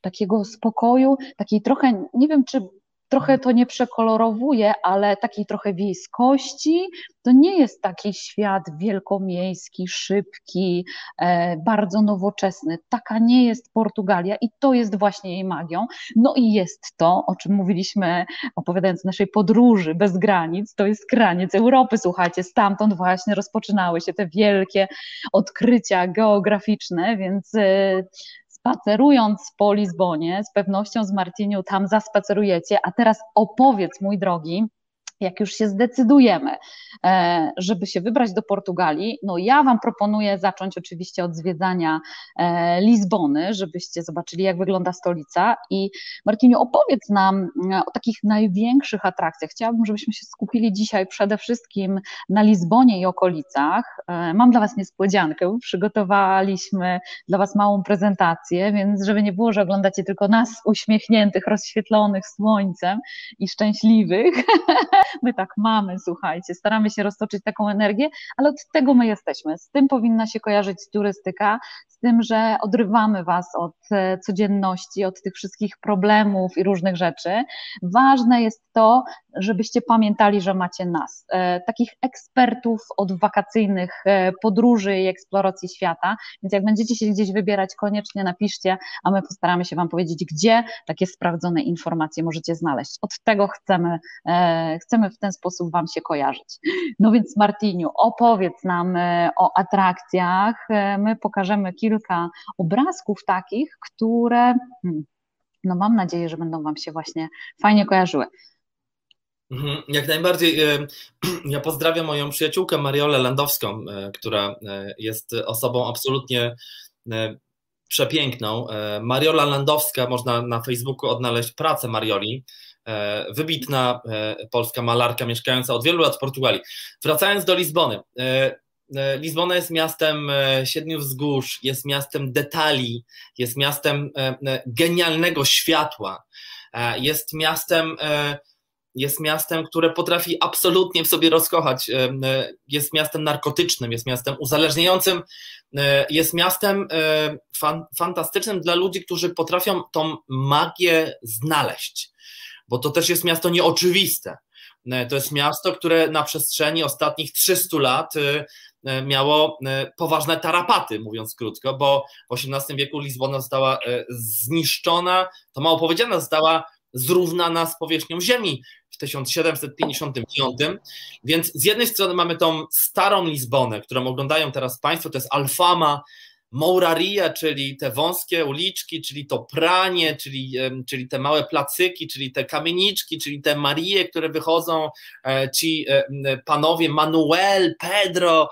takiego spokoju, takiej trochę, nie wiem czy trochę to nie przekolorowuje, ale takiej trochę wiejskości. To nie jest taki świat wielkomiejski, szybki, e, bardzo nowoczesny. Taka nie jest Portugalia i to jest właśnie jej magią. No i jest to, o czym mówiliśmy, opowiadając o naszej podróży bez granic, to jest granic Europy, słuchajcie, stamtąd właśnie rozpoczynały się te wielkie odkrycia geograficzne, więc e, spacerując po Lizbonie, z pewnością z Martiniu tam zaspacerujecie, a teraz opowiedz, mój drogi, jak już się zdecydujemy, e, żeby się wybrać do Portugalii, no ja Wam proponuję zacząć oczywiście od zwiedzania e, Lizbony, żebyście zobaczyli, jak wygląda stolica. I Martiniu, opowiedz nam e, o takich największych atrakcjach. Chciałabym, żebyśmy się skupili dzisiaj przede wszystkim na Lizbonie i okolicach. Mam dla Was niespodziankę. Przygotowaliśmy dla Was małą prezentację, więc żeby nie było, że oglądacie tylko nas uśmiechniętych, rozświetlonych słońcem i szczęśliwych, My tak mamy, słuchajcie, staramy się roztoczyć taką energię, ale od tego my jesteśmy. Z tym powinna się kojarzyć turystyka, z tym, że odrywamy Was od e, codzienności, od tych wszystkich problemów i różnych rzeczy. Ważne jest to, żebyście pamiętali, że macie nas, e, takich ekspertów od wakacyjnych e, podróży i eksploracji świata, więc jak będziecie się gdzieś wybierać, koniecznie napiszcie, a my postaramy się Wam powiedzieć, gdzie takie sprawdzone informacje możecie znaleźć. Od tego chcemy, chcemy w ten sposób Wam się kojarzyć. No więc Martiniu, opowiedz nam o atrakcjach, my pokażemy kilka obrazków takich, które hmm, no mam nadzieję, że będą Wam się właśnie fajnie kojarzyły. Mhm, jak najbardziej. E, ja pozdrawiam moją przyjaciółkę Mariolę Landowską, e, która e, jest osobą absolutnie przepiękną. Mariola Landowska, można na Facebooku odnaleźć pracę Marioli. Wybitna polska malarka mieszkająca od wielu lat w Portugalii. Wracając do Lizbony. E, Lizbona jest miastem e, siedmiu wzgórz, jest miastem detali, jest miastem e, genialnego światła, jest miastem jest miastem, które potrafi absolutnie w sobie rozkochać. Jest miastem narkotycznym, jest miastem uzależniającym, jest miastem fan, fantastycznym dla ludzi, którzy potrafią tą magię znaleźć, bo to też jest miasto nieoczywiste. To jest miasto, które na przestrzeni ostatnich 300 lat E, miało e, poważne tarapaty, mówiąc krótko, bo w XVIII wieku Lizbona została e, zniszczona, to mało powiedziane, została zrównana z powierzchnią Ziemi w 1755. Więc z jednej strony mamy tą starą Lizbonę, którą oglądają teraz Państwo, to jest Alfama, Mouraria, czyli te wąskie uliczki, czyli to pranie, czyli, czyli te małe placyki, czyli te kamieniczki, czyli te Marie, które wychodzą, ci panowie Manuel, Pedro,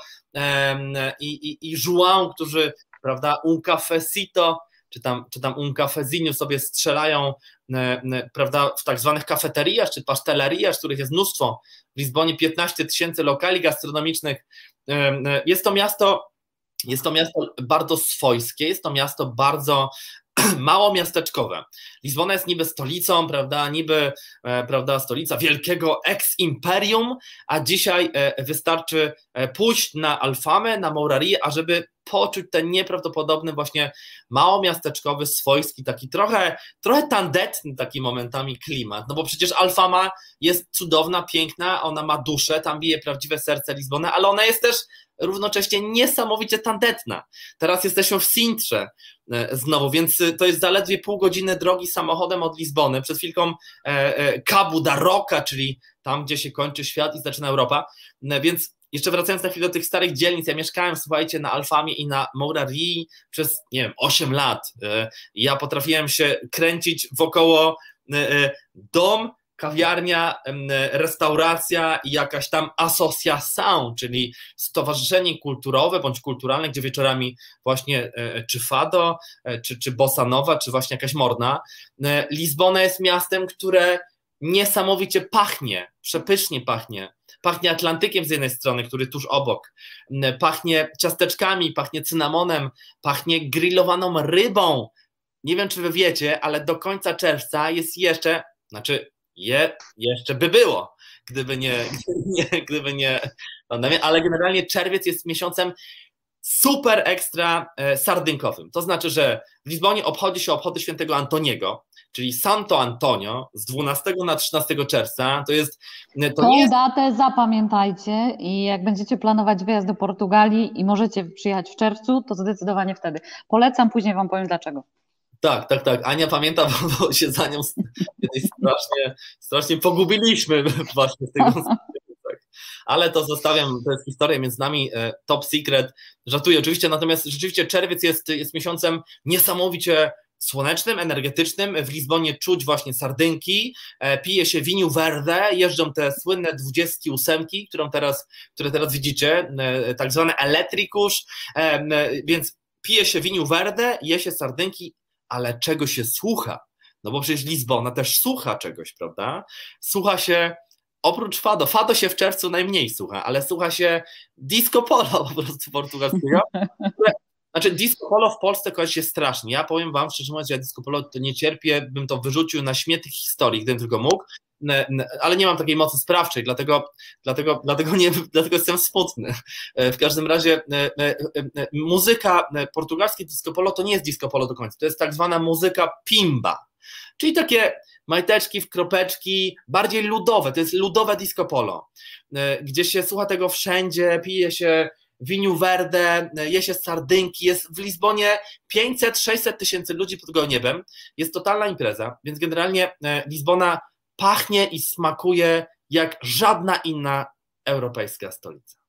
i, i, i João, którzy, prawda, un cafecito, czy tam, czy tam un cafezinho sobie strzelają, prawda, w tak zwanych kafeteriach, czy paszteleriach, których jest mnóstwo. W Lizbonie 15 tysięcy lokali gastronomicznych. Jest to miasto, jest to miasto bardzo swojskie, jest to miasto bardzo mało miasteczkowe. Lizbona jest niby stolicą, prawda, niby, e, prawda, stolica wielkiego ex-imperium, a dzisiaj e, wystarczy e, pójść na Alfamę, na Mourarię, ażeby poczuć ten nieprawdopodobny właśnie małomiasteczkowy, swojski, taki trochę, trochę tandetny taki momentami klimat, no bo przecież Alfama jest cudowna, piękna, ona ma duszę, tam bije prawdziwe serce Lizbony, ale ona jest też równocześnie niesamowicie tandetna. Teraz jesteśmy w Sintrze e, znowu, więc to jest zaledwie pół godziny drogi samochodem od Lizbony. Przed chwilką e, e, Cabo da Roca, czyli tam, gdzie się kończy świat i zaczyna Europa. Więc jeszcze wracając na chwilę do tych starych dzielnic, ja mieszkałem, słuchajcie, na Alfamie i na Mourarii przez, nie wiem, 8 lat. Ja potrafiłem się kręcić wokoło dom, kawiarnia, restauracja i jakaś tam asociação, czyli stowarzyszenie kulturowe bądź kulturalne, gdzie wieczorami właśnie e, czy fado, e, czy, czy bossa nowa, czy właśnie jakaś morna. E, Lizbona jest miastem, które niesamowicie pachnie, przepysznie pachnie. Pachnie Atlantykiem z jednej strony, który tuż obok. Pachnie ciasteczkami, pachnie cynamonem, pachnie grillowaną rybą. Nie wiem, czy wy wiecie, ale do końca czerwca jest jeszcze, znaczy je, jeszcze by było, gdyby nie, nie, gdyby nie ale generalnie czerwiec jest miesiącem super ekstra e, sardynkowym. To znaczy, że w Lizbonie obchodzi się obchody świętego Antoniego, czyli Santo Antonio z 12 na 13 czerwca. To jest. E, to Tą jest... datę zapamiętajcie i jak będziecie planować wyjazd do Portugalii i możecie przyjechać w czerwcu, to zdecydowanie wtedy. Polecam, później Wam powiem dlaczego. Tak, tak, tak. Ania pamięta, bo się za nią kiedyś strasznie, strasznie pogubiliśmy właśnie z tego. Tak. Ale to zostawiam, to jest historia między nami, e, top secret. Żartuję oczywiście, natomiast rzeczywiście czerwiec jest, jest miesiącem niesamowicie słonecznym, energetycznym. W Lizbonie czuć właśnie sardynki, e, pije się winiu verde, jeżdżą te słynne 28, którą teraz, które teraz widzicie, e, tak zwane elektrikusz, więc pije się winiu verde, je się sardynki, ale czego się słucha? No bo przecież Lizbona też słucha czegoś, prawda? Słucha się oprócz Fado, Fado się w czerwcu najmniej słucha, ale słucha się disco polo po prostu portugalskiego. Znaczy disco polo w Polsce kojarzy się strasznie. Ja powiem wam szczerze mówiąc, ja disco polo to nie cierpię, bym to wyrzucił na śmietnik historii, gdybym tylko mógł, ale nie mam takiej mocy sprawczej, dlatego, dlatego, dlatego, nie, dlatego jestem smutny. E, w każdym razie e, e, muzyka portugalskie disco polo to nie jest disco polo do końca, to jest tak zwana muzyka pimba, czyli takie majteczki w kropeczki, bardziej ludowe, to jest ludowe disco polo, gdzie się słucha tego wszędzie, pije się winiu verde, je się sardynki, jest w Lizbonie 500-600 tysięcy ludzi pod gołym niebem, jest totalna impreza, więc generalnie Lizbona pachnie i smakuje jak żadna inna europejska stolica.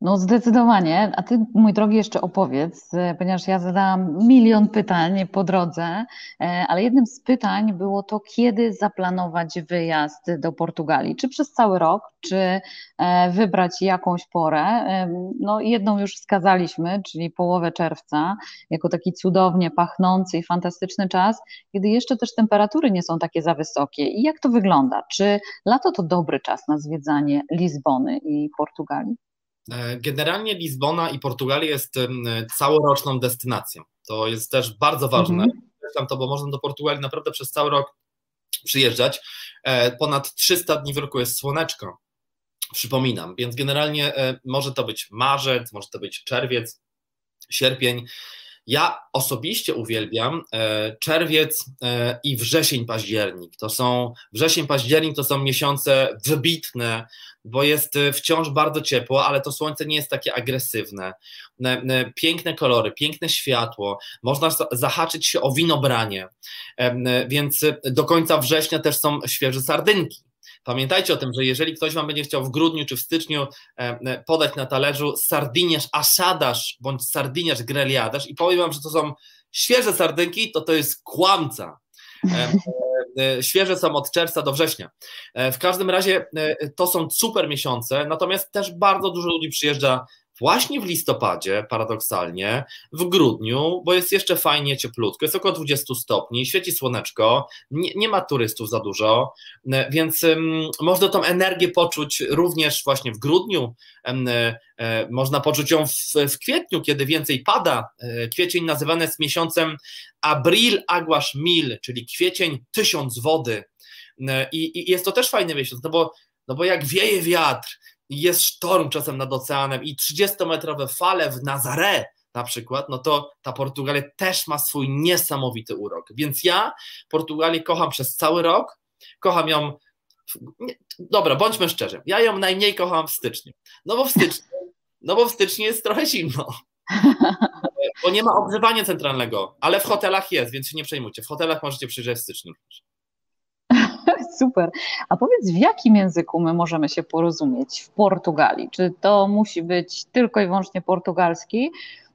No zdecydowanie. A ty, mój drogi, jeszcze opowiedz, e, ponieważ ja zadałam milion pytań po drodze, e, ale jednym z pytań było to, kiedy zaplanować wyjazd do Portugalii? Czy przez cały rok, czy e, wybrać jakąś porę? No jedną już wskazaliśmy, czyli połowę czerwca, jako taki cudownie pachnący i fantastyczny czas, kiedy jeszcze też temperatury nie są takie za wysokie. I jak to wygląda? Czy lato to dobry czas na zwiedzanie Lizbony i Portugalii? E, generalnie Lizbona i Portugalia jest całoroczną destynacją. To jest też bardzo ważne. Mhm. to, bo można do Portugalii naprawdę przez cały rok przyjeżdżać. Ponad 300 dni w roku jest słoneczko, przypominam, więc generalnie może to być marzec, może to być czerwiec, sierpień. Ja osobiście uwielbiam e, czerwiec e, i wrzesień, październik. To są wrzesień, październik to są miesiące wybitne, bo jest e, wciąż bardzo ciepło, ale to słońce nie jest takie agresywne. Piękne kolory, piękne światło, można zahaczyć się o winobranie, więc do końca września też są świeże sardynki. Pamiętajcie o tym, że jeżeli ktoś Wam będzie chciał w grudniu czy w styczniu e, e, podać na talerzu sardiniarz asadasz bądź sardiniarz greliadasz i powiem Wam, że to są świeże sardynki, to to jest kłamca. E, świeże są od czerwca do września. W każdym razie to są super miesiące, natomiast też bardzo dużo ludzi przyjeżdża właśnie w listopadzie, paradoksalnie, w grudniu, bo jest jeszcze fajnie cieplutko, jest około 20 stopni, świeci słoneczko, nie, nie ma turystów za dużo, e, więc um, można tą energię poczuć również właśnie w grudniu, um, e, można poczuć ją w, w, kwietniu, kiedy więcej pada. Kwiecień nazywany jest miesiącem Abril Aguas Mil, czyli kwiecień tysiąc wody. I, I, jest to też fajny miesiąc, no bo, no bo jak wieje wiatr, jest sztorm czasem nad oceanem i 30-metrowe fale w Nazaré na przykład, no to ta Portugalia też ma swój niesamowity urok. Więc ja Portugalię kocham przez cały rok, kocham ją. Dobra, bądźmy szczerzy. Ja ją najmniej kocham w styczniu. No bo w styczniu, no bo w styczniu jest trochę zimno. Bo nie ma ogrzewania centralnego, ale w hotelach jest, więc się nie przejmujcie. W hotelach możecie przyjrzeć w styczniu. Super. A powiedz, w jakim języku my możemy się porozumieć w Portugalii? Czy to musi być tylko i wyłącznie portugalski?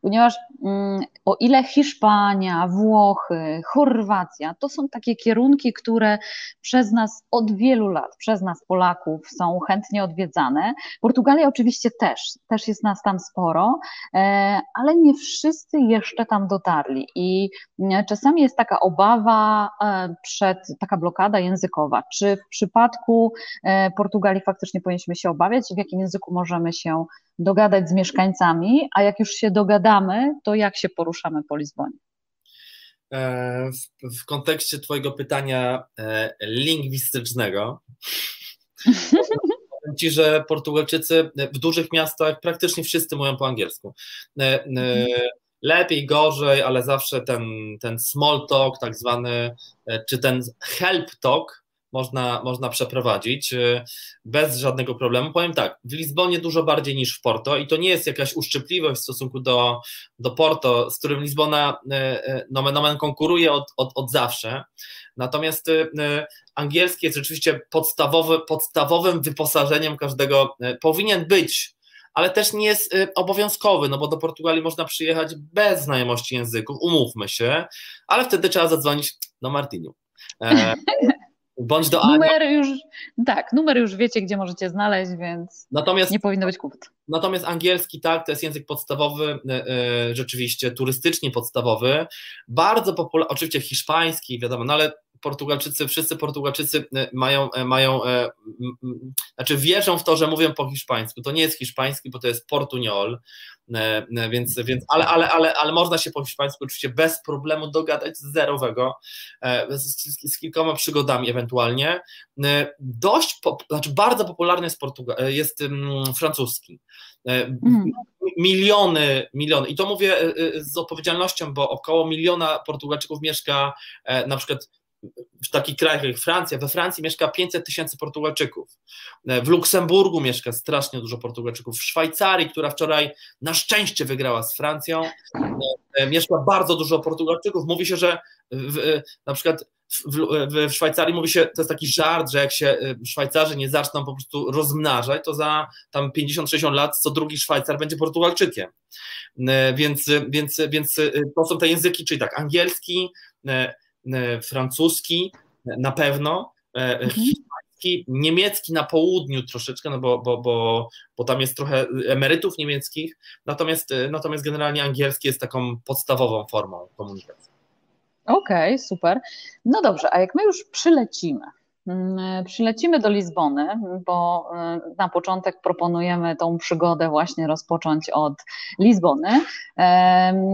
Ponieważ mm, o ile Hiszpania, Włochy, Chorwacja to są takie kierunki, które przez nas od wielu lat, przez nas Polaków są chętnie odwiedzane. Portugalia oczywiście też, też jest nas tam sporo, e, ale nie wszyscy jeszcze tam dotarli i mm, czasami jest taka obawa e, przed, taka blokada językowa. Czy w przypadku e, Portugalii faktycznie powinniśmy się obawiać, w jakim języku możemy się dogadać z mieszkańcami, a jak już się dogadamy, to jak się poruszamy po Lizbonie? E, w, w kontekście Twojego pytania e, lingwistycznego, powiem Ci, że Portugalczycy w dużych miastach praktycznie wszyscy mówią po angielsku. E. Lepiej, gorzej, ale zawsze ten, ten small talk, tak zwany, czy ten help talk, można, można przeprowadzić y, bez żadnego problemu. Powiem tak, w Lizbonie dużo bardziej niż w Porto i to nie jest jakaś uszczypliwość w stosunku do, do Porto, z którym Lizbona y, y, nomen omen konkuruje od, od, od zawsze. Natomiast angielski jest rzeczywiście podstawowy, podstawowym wyposażeniem każdego, powinien być ale też nie jest obowiązkowy, no bo do Portugalii można przyjechać bez znajomości języków, umówmy się, ale wtedy trzeba zadzwonić do Martiniu. E, Bądź do Numer już, tak, numer już wiecie, gdzie możecie znaleźć, więc natomiast, nie powinno być kłopot. Natomiast angielski, tak, to jest język podstawowy, e, e, rzeczywiście turystycznie podstawowy, bardzo popularny, oczywiście hiszpański, wiadomo, no ale Portugalczycy, wszyscy Portugalczycy e, mają, mają znaczy wierzą w to, że mówią po hiszpańsku. To nie jest hiszpański, bo to jest portuñol, E, e, więc, więc ale, ale, ale, ale można się po hiszpańsku oczywiście bez problemu dogadać z zerowego, e, z, z kilkoma przygodami ewentualnie. Dość, znaczy bardzo popularny jest, Portuga- jest francuski. Mm. Miliony, miliony. I to mówię z odpowiedzialnością, bo około miliona Portugalczyków mieszka na przykład w takich krajach jak Francja, we Francji mieszka 500 tysięcy Portugalczyków, w Luksemburgu mieszka strasznie dużo Portugalczyków, w Szwajcarii, która wczoraj na szczęście wygrała z Francją, e, mieszka bardzo dużo Portugalczyków. Mówi się, że w, na przykład w, w, Szwajcarii mówi się, to jest taki żart, że jak się e, Szwajcarzy nie zaczną po prostu rozmnażać, to za tam 50-60 lat co drugi Szwajcar będzie Portugalczykiem. E, więc, więc, więc to są te języki, czyli tak, angielski, E, francuski na pewno, e, mhm. hiszpański, niemiecki na południu troszeczkę, no bo, bo, bo, bo tam jest trochę emerytów niemieckich, natomiast, e, natomiast generalnie angielski jest taką podstawową formą komunikacji. Okej, okay, super. No dobrze, a jak my już przylecimy, mm, Przylecimy do Lizbony, bo na początek proponujemy tą przygodę właśnie rozpocząć od Lizbony.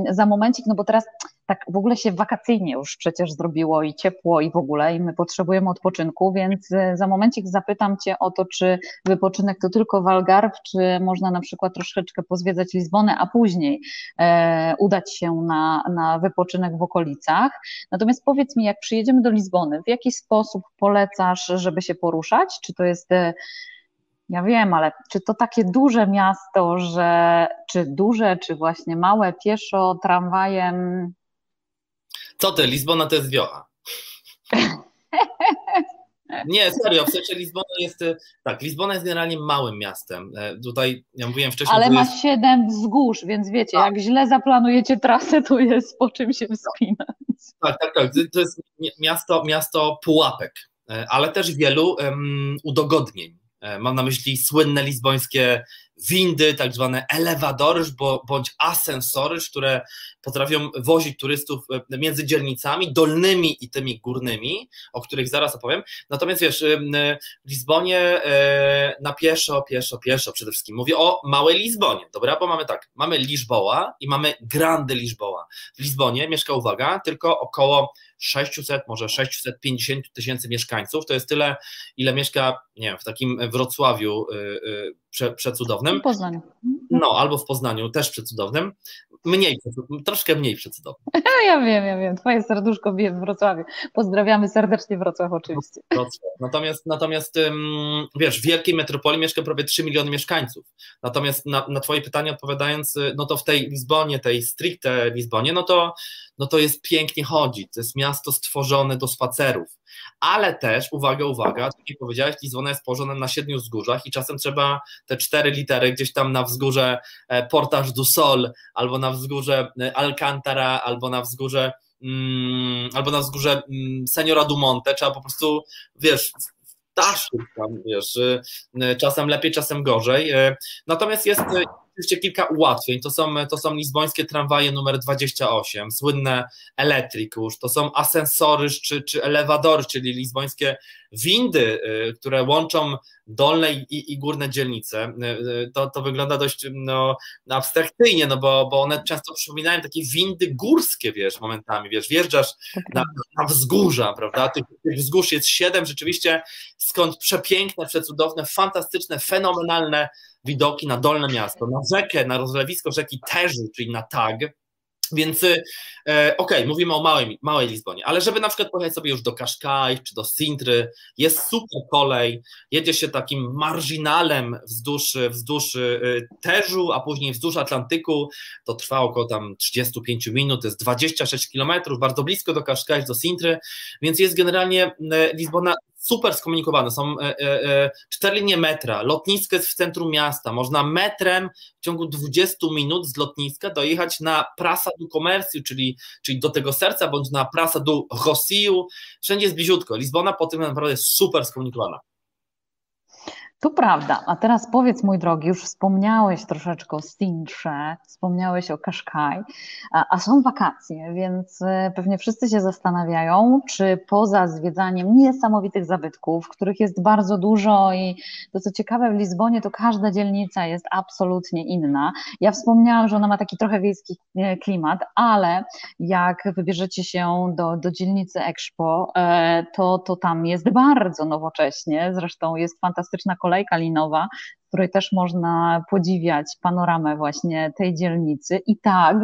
Za momencik, no bo teraz tak w ogóle się wakacyjnie już przecież zrobiło i ciepło i w ogóle i my potrzebujemy odpoczynku, więc e, za momencik zapytam Cię o to, czy wypoczynek to tylko Walgarw, czy można na przykład troszeczkę pozwiedzać Lizbonę, a później e, udać się na, na wypoczynek w okolicach. Natomiast powiedz mi, jak przyjedziemy do Lizbony, w jaki sposób polecasz, żeby się poruszać? Czy to jest e, ja wiem, ale czy to takie duże miasto, że czy duże, czy właśnie małe, pieszo, tramwajem? Co ty, Lizbona to jest wiocha. Nie, serio, w sensie Lizbona jest, tak, Lizbona jest generalnie małym miastem. E, tutaj, ja mówiłem wcześniej... Ale ma jest... siedem wzgórz, więc wiecie, tak. jak źle zaplanujecie trasę, to jest po czym się wspinać. Tak, tak, tak, to jest miasto, miasto pułapek, e, ale też wielu um, udogodnień. E, mam na myśli słynne lizbońskie windy, tak zwane elewadory bądź asensory, które potrafią wozić turystów e, między dzielnicami dolnymi i tymi górnymi, o których zaraz opowiem. Natomiast wiesz, e, w Lizbonie na pieszo, pieszo, pieszo przede wszystkim. Mówię o małej Lizbonie, dobra? Bo mamy tak, mamy Lisboa i mamy Grande Lisboa. W Lizbonie mieszka, uwaga, tylko około 600, może 650 tysięcy mieszkańców. To jest tyle, ile mieszka, nie wiem, w takim Wrocławiu y, y, prze, przecudownym. W Poznaniu. No, albo w Poznaniu też przecudownym. Mniej, troszkę mniej przecudownym. Ja wiem, ja wiem. Twoje serduszko bije w Wrocławiu. Pozdrawiamy serdecznie Wrocław oczywiście. Wrocław. Natomiast, natomiast wiesz, w wielkiej metropolii mieszka prawie 3 miliony mieszkańców. Natomiast na, na twoje pytanie odpowiadając, y, no to w tej Lizbonie, tej stricte Lizbonie, no to, no to jest pięknie chodzić. To jest miasto stworzone do spacerów ale też, uwaga, uwaga, tak jak powiedziałeś, Lizbona jest położona na siedmiu wzgórzach i czasem trzeba te cztery litery gdzieś tam na wzgórze e, Portage du Sol, albo na wzgórze e, Alcantara, albo na wzgórze mm, albo na wzgórze mm, Seniora Dumonte, trzeba po prostu, wiesz, ptaszków tam, wiesz, e, czasem lepiej, czasem gorzej. Natomiast jest oczywiście kilka ułatwień. To są, to są lizbońskie tramwaje numer 28, słynne Electricus, to są asensory czy, czy elewadory, czyli lizbońskie windy, y, które łączą dolne i, i górne dzielnice. Y, y, to, to wygląda dość no, abstrakcyjnie, no bo, bo one często przypominają takie windy górskie, wiesz, momentami, wiesz, wjeżdżasz na, na wzgórza, prawda, tych, tych wzgórz jest siedem, rzeczywiście skąd przepiękne, przecudowne, fantastyczne, fenomenalne widoki na Dolne Miasto, na rzekę, na rozlewisko rzeki Terzy, czyli na Tag, więc e, okej, okay, mówimy o małej, małej Lizbonie, ale żeby na przykład pojechać sobie już do Kaszkaj czy do Sintry, jest super kolej, jedzie się takim marginalem wzdłuż, wzdłuż e, Terzu, a później wzdłuż Atlantyku, to trwa około tam 35 minut, to jest 26 kilometrów, bardzo blisko do Kaszkaj, do Sintry, więc jest generalnie e, Lizbona super skomunikowane. Są e, e, e, cztery linie metra, lotnisko jest w centrum miasta. Można metrem w ciągu 20 minut z lotniska dojechać na Praça do Comércio, czyli, czyli do tego serca, bądź na Praça do Rossio. Wszędzie jest bliziutko. Lizbona po tym naprawdę jest super skomunikowana. To prawda. A teraz powiedz, mój drogi, już wspomniałeś troszeczkę o Stintrze, wspomniałeś o Kaszkaj, a, są wakacje, więc e, pewnie wszyscy się zastanawiają, czy poza zwiedzaniem niesamowitych zabytków, których jest bardzo dużo i to co ciekawe w Lizbonie, to każda dzielnica jest absolutnie inna. Ja wspomniałam, że ona ma taki trochę wiejski e, klimat, ale jak wybierzecie się do, do dzielnicy Expo, e, to, to tam jest bardzo nowocześnie, zresztą jest fantastyczna kolejka kolejka linowa, której też można podziwiać panoramę właśnie tej dzielnicy i tag,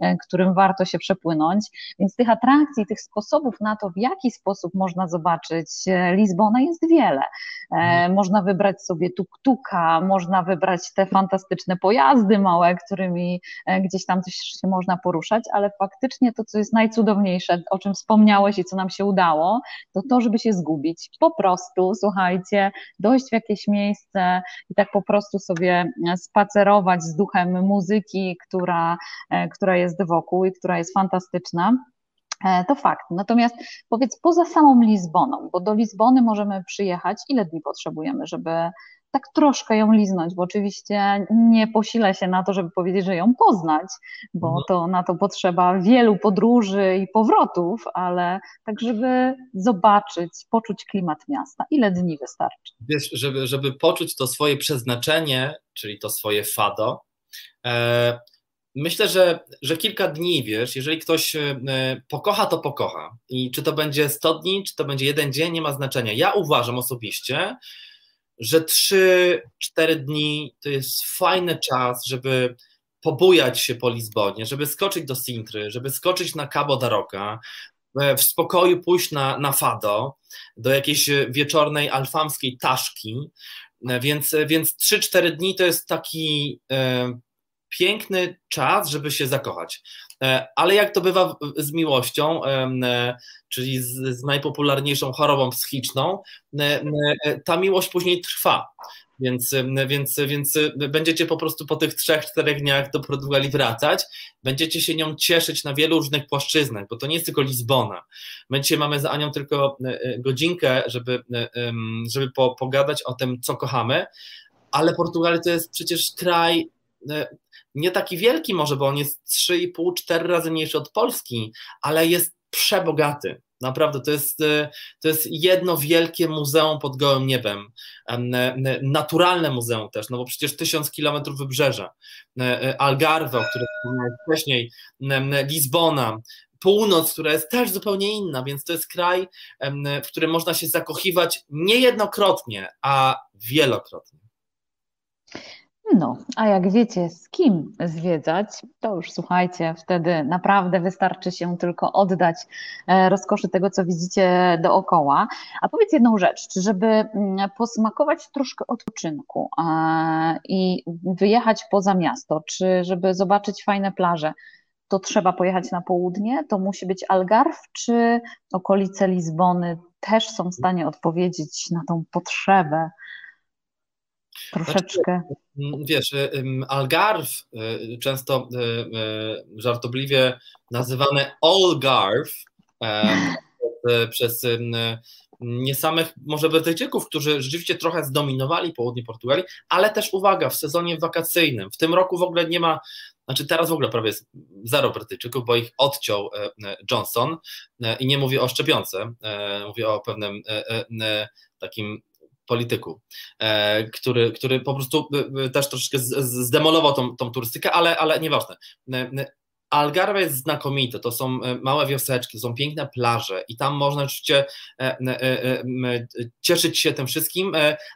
e, którym warto się przepłynąć. Więc tych atrakcji, tych sposobów na to, w jaki sposób można zobaczyć e, Lizbonę jest wiele. E, mhm. Można wybrać sobie tuk-tuka, można wybrać te fantastyczne pojazdy małe, którymi gdzieś tam coś się można poruszać, ale faktycznie to, co jest najcudowniejsze, o czym wspomniałeś i co nam się udało, to to, żeby się zgubić. Po prostu, słuchajcie, dojść w jakieś miejsce i tak po prostu sobie spacerować z duchem muzyki, która, e, która jest wokół i która jest fantastyczna. E, to fakt. Natomiast powiedz poza samą Lizboną, bo do Lizbony możemy przyjechać, ile dni potrzebujemy, żeby tak troszkę ją liznąć, bo oczywiście nie posilę się na to, żeby powiedzieć, że ją poznać, bo mhm. to na to potrzeba wielu podróży i powrotów, ale tak, żeby zobaczyć, poczuć klimat miasta. Ile dni wystarczy? Wiesz, żeby, żeby poczuć to swoje przeznaczenie, czyli to swoje fado, e, myślę, że, że kilka dni, wiesz, jeżeli ktoś e, pokocha, to pokocha. I czy to będzie 100 dni, czy to będzie jeden dzień, nie ma znaczenia. Ja uważam osobiście, że 3-4 dni to jest fajny czas, żeby pobujać się po Lizbonie, żeby skoczyć do Sintry, żeby skoczyć na Cabo da Roca, e, w spokoju pójść na, na Fado, do jakiejś wieczornej alfamskiej taszki, e, więc, więc 3-4 dni to jest taki e, piękny czas, żeby się zakochać. E, ale jak to bywa z miłością, e, czyli z, z najpopularniejszą chorobą psychiczną, e, ta miłość później trwa. Więc, więc, więc będziecie po prostu po tych trzech, czterech dniach do Portugalii wracać, będziecie się nią cieszyć na wielu różnych płaszczyznach, bo to nie jest tylko Lizbona. My dzisiaj mamy z Anią tylko godzinkę, żeby, żeby po, pogadać o tym, co kochamy, ale Portugalia to jest przecież kraj nie taki wielki może, bo on jest 3,5-4 razy mniejszy od Polski, ale jest przebogaty. Naprawdę, to jest, e, to jest jedno wielkie muzeum pod gołym niebem. Naturalne muzeum też, no bo przecież tysiąc kilometrów wybrzeża. E, e, Algarve, o którym wspomniałem wcześniej, Lizbona, północ, która jest też zupełnie inna, więc to jest kraj, w którym można się zakochiwać nie jednokrotnie, a wielokrotnie. No, a jak wiecie, z kim zwiedzać, to już słuchajcie, wtedy naprawdę wystarczy się tylko oddać e, rozkoszy tego, co widzicie dookoła. A powiedz jedną rzecz, czy żeby mm, posmakować troszkę odpoczynku i wyjechać poza miasto, czy żeby zobaczyć fajne plaże, to trzeba pojechać na południe? To musi być Algarve, czy okolice Lizbony też są w stanie odpowiedzieć na tą potrzebę troszeczkę. Znaczy, wiesz, y, Algarve, y, często y, żartobliwie nazywane Algarve przez nie samych może Brytyjczyków, którzy rzeczywiście trochę zdominowali południe Portugalii, ale też uwaga, w sezonie wakacyjnym. W tym roku w ogóle nie ma, znaczy teraz w ogóle prawie jest zero Brytyjczyków, bo ich odciął e, e, Johnson e, i nie mówię o szczepionce, mówię o pewnym takim polityku, e, który, który po prostu e, e, też troszeczkę zdemolował tą, tą turystykę, ale, ale nieważne. Algarve jest znakomite, to są małe wioseczki, są piękne plaże i tam można oczywiście cieszyć się tym wszystkim,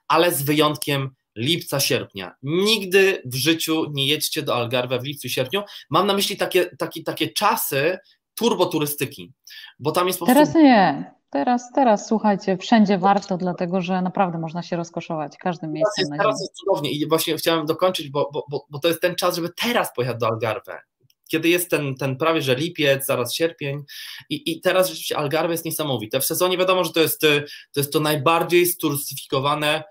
ale z wyjątkiem lipca, sierpnia. Nigdy w życiu nie jedźcie do Algarve w lipcu, sierpniu. Mam na myśli takie, takie, takie czasy turboturystyki, bo tam jest po. Teraz nie. Teraz, teraz słuchajcie, wszędzie warto, dlatego że naprawdę można się rozkoszować każdym miejscem. Teraz jest, teraz jest cudownie i właśnie chciałem dokończyć, bo, bo, bo, to jest ten czas, żeby teraz pojechać do Algarve kiedy jest ten, ten prawie że lipiec, zaraz sierpień i, i teraz rzeczywiście Algarve jest niesamowite. W sezonie wiadomo, że to jest to, jest to najbardziej sturystyfikowane